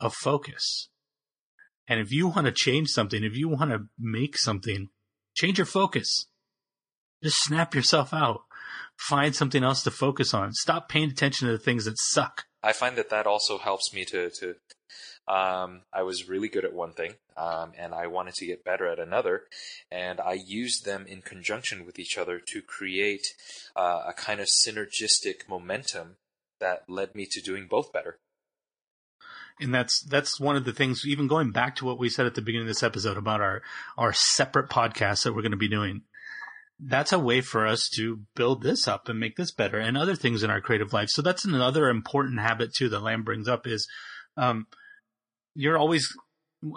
Speaker 1: a focus. And if you want to change something, if you want to make something, change your focus. Just snap yourself out. Find something else to focus on. Stop paying attention to the things that suck.
Speaker 2: I find that that also helps me to to. Um, I was really good at one thing, um, and I wanted to get better at another, and I used them in conjunction with each other to create uh, a kind of synergistic momentum that led me to doing both better.
Speaker 1: And that's that's one of the things even going back to what we said at the beginning of this episode about our our separate podcasts that we're going to be doing that's a way for us to build this up and make this better and other things in our creative life. So that's another important habit too that lamb brings up is um, you're always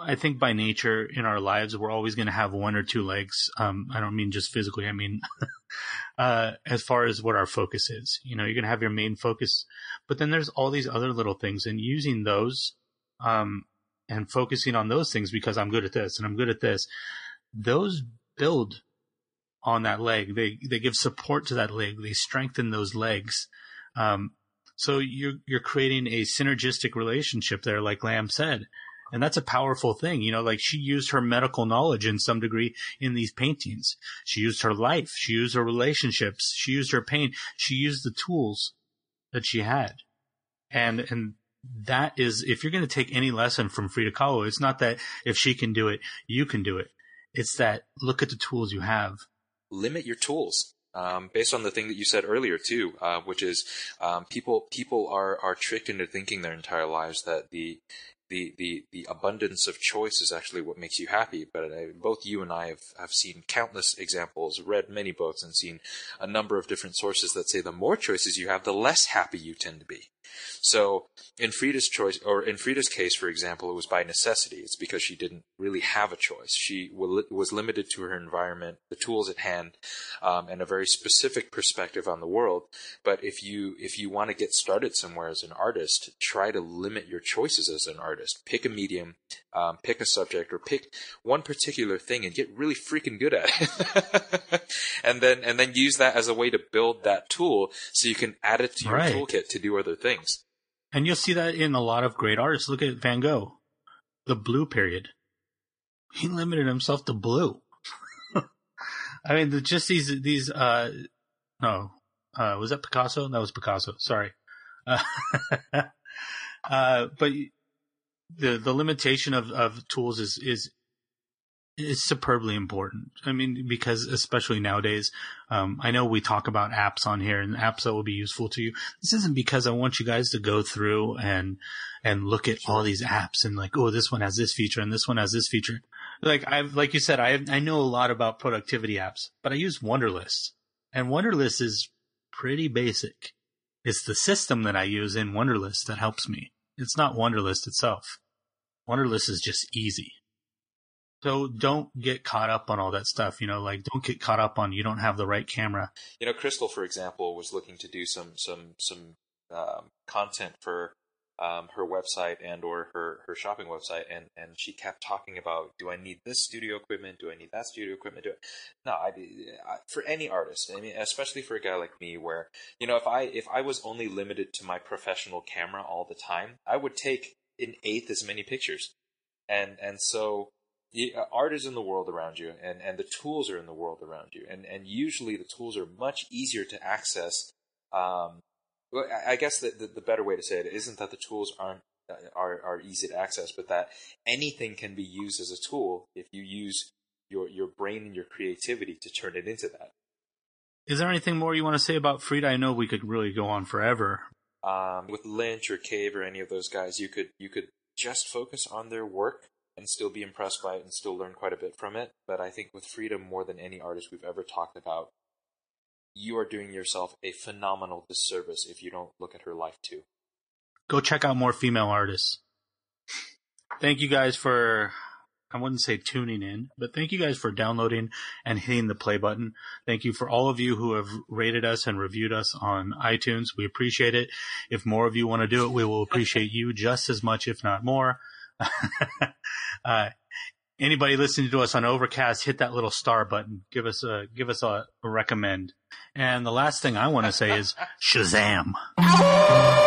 Speaker 1: I think by nature in our lives, we're always going to have one or two legs. Um, I don't mean just physically. I mean, uh, as far as what our focus is, you know, you're going to have your main focus, but then there's all these other little things and using those, um, and focusing on those things because I'm good at this and I'm good at this. Those build on that leg. They, they give support to that leg. They strengthen those legs. Um, so you're, you're creating a synergistic relationship there, like Lamb said and that's a powerful thing. You know, like she used her medical knowledge in some degree in these paintings. She used her life. She used her relationships. She used her pain. She used the tools that she had. And, and that is, if you're going to take any lesson from Frida Kahlo, it's not that if she can do it, you can do it. It's that look at the tools you have.
Speaker 2: Limit your tools. Um, based on the thing that you said earlier too, uh, which is um, people people are are tricked into thinking their entire lives that the the, the, the abundance of choice is actually what makes you happy. But uh, both you and I have, have seen countless examples, read many books, and seen a number of different sources that say the more choices you have, the less happy you tend to be. So in Frida's choice, or in Frida's case, for example, it was by necessity. It's because she didn't really have a choice. She was limited to her environment, the tools at hand, um, and a very specific perspective on the world. But if you if you want to get started somewhere as an artist, try to limit your choices as an artist. Pick a medium, um, pick a subject, or pick one particular thing and get really freaking good at it. and then and then use that as a way to build that tool so you can add it to your right. toolkit to do other things.
Speaker 1: And you'll see that in a lot of great artists. Look at Van Gogh, the blue period. He limited himself to blue. I mean, just these, these, uh, no, uh, was that Picasso? That was Picasso. Sorry. Uh, uh, but the, the limitation of, of tools is, is is superbly important. I mean, because especially nowadays, um, I know we talk about apps on here and apps that will be useful to you. This isn't because I want you guys to go through and, and look at all these apps and like, oh, this one has this feature and this one has this feature. Like I've, like you said, I, I know a lot about productivity apps, but I use Wunderlist and Wunderlist is pretty basic. It's the system that I use in Wunderlist that helps me. It's not Wunderlist itself. Wunderlist is just easy. So don't get caught up on all that stuff, you know, like don't get caught up on you don't have the right camera.
Speaker 2: You know, Crystal, for example, was looking to do some some some um, content for um, her website and or her, her shopping website and, and she kept talking about do I need this studio equipment? Do I need that studio equipment? Do I... no I, I, for any artist I mean especially for a guy like me where you know if I if I was only limited to my professional camera all the time I would take an eighth as many pictures. And and so uh, art is in the world around you and, and the tools are in the world around you and and usually the tools are much easier to access um, well, I guess the, the, the better way to say it isn't that the tools aren't uh, are are easy to access, but that anything can be used as a tool if you use your your brain and your creativity to turn it into that.
Speaker 1: Is there anything more you want to say about Frida? I know we could really go on forever.
Speaker 2: Um, with Lynch or Cave or any of those guys, you could you could just focus on their work and still be impressed by it and still learn quite a bit from it. But I think with Frida, more than any artist we've ever talked about, you are doing yourself a phenomenal disservice if you don't look at her life too.
Speaker 1: Go check out more female artists. Thank you guys for, I wouldn't say tuning in, but thank you guys for downloading and hitting the play button. Thank you for all of you who have rated us and reviewed us on iTunes. We appreciate it. If more of you want to do it, we will appreciate you just as much, if not more. uh, anybody listening to us on Overcast, hit that little star button. Give us a give us a, a recommend. And the last thing I want to say is Shazam.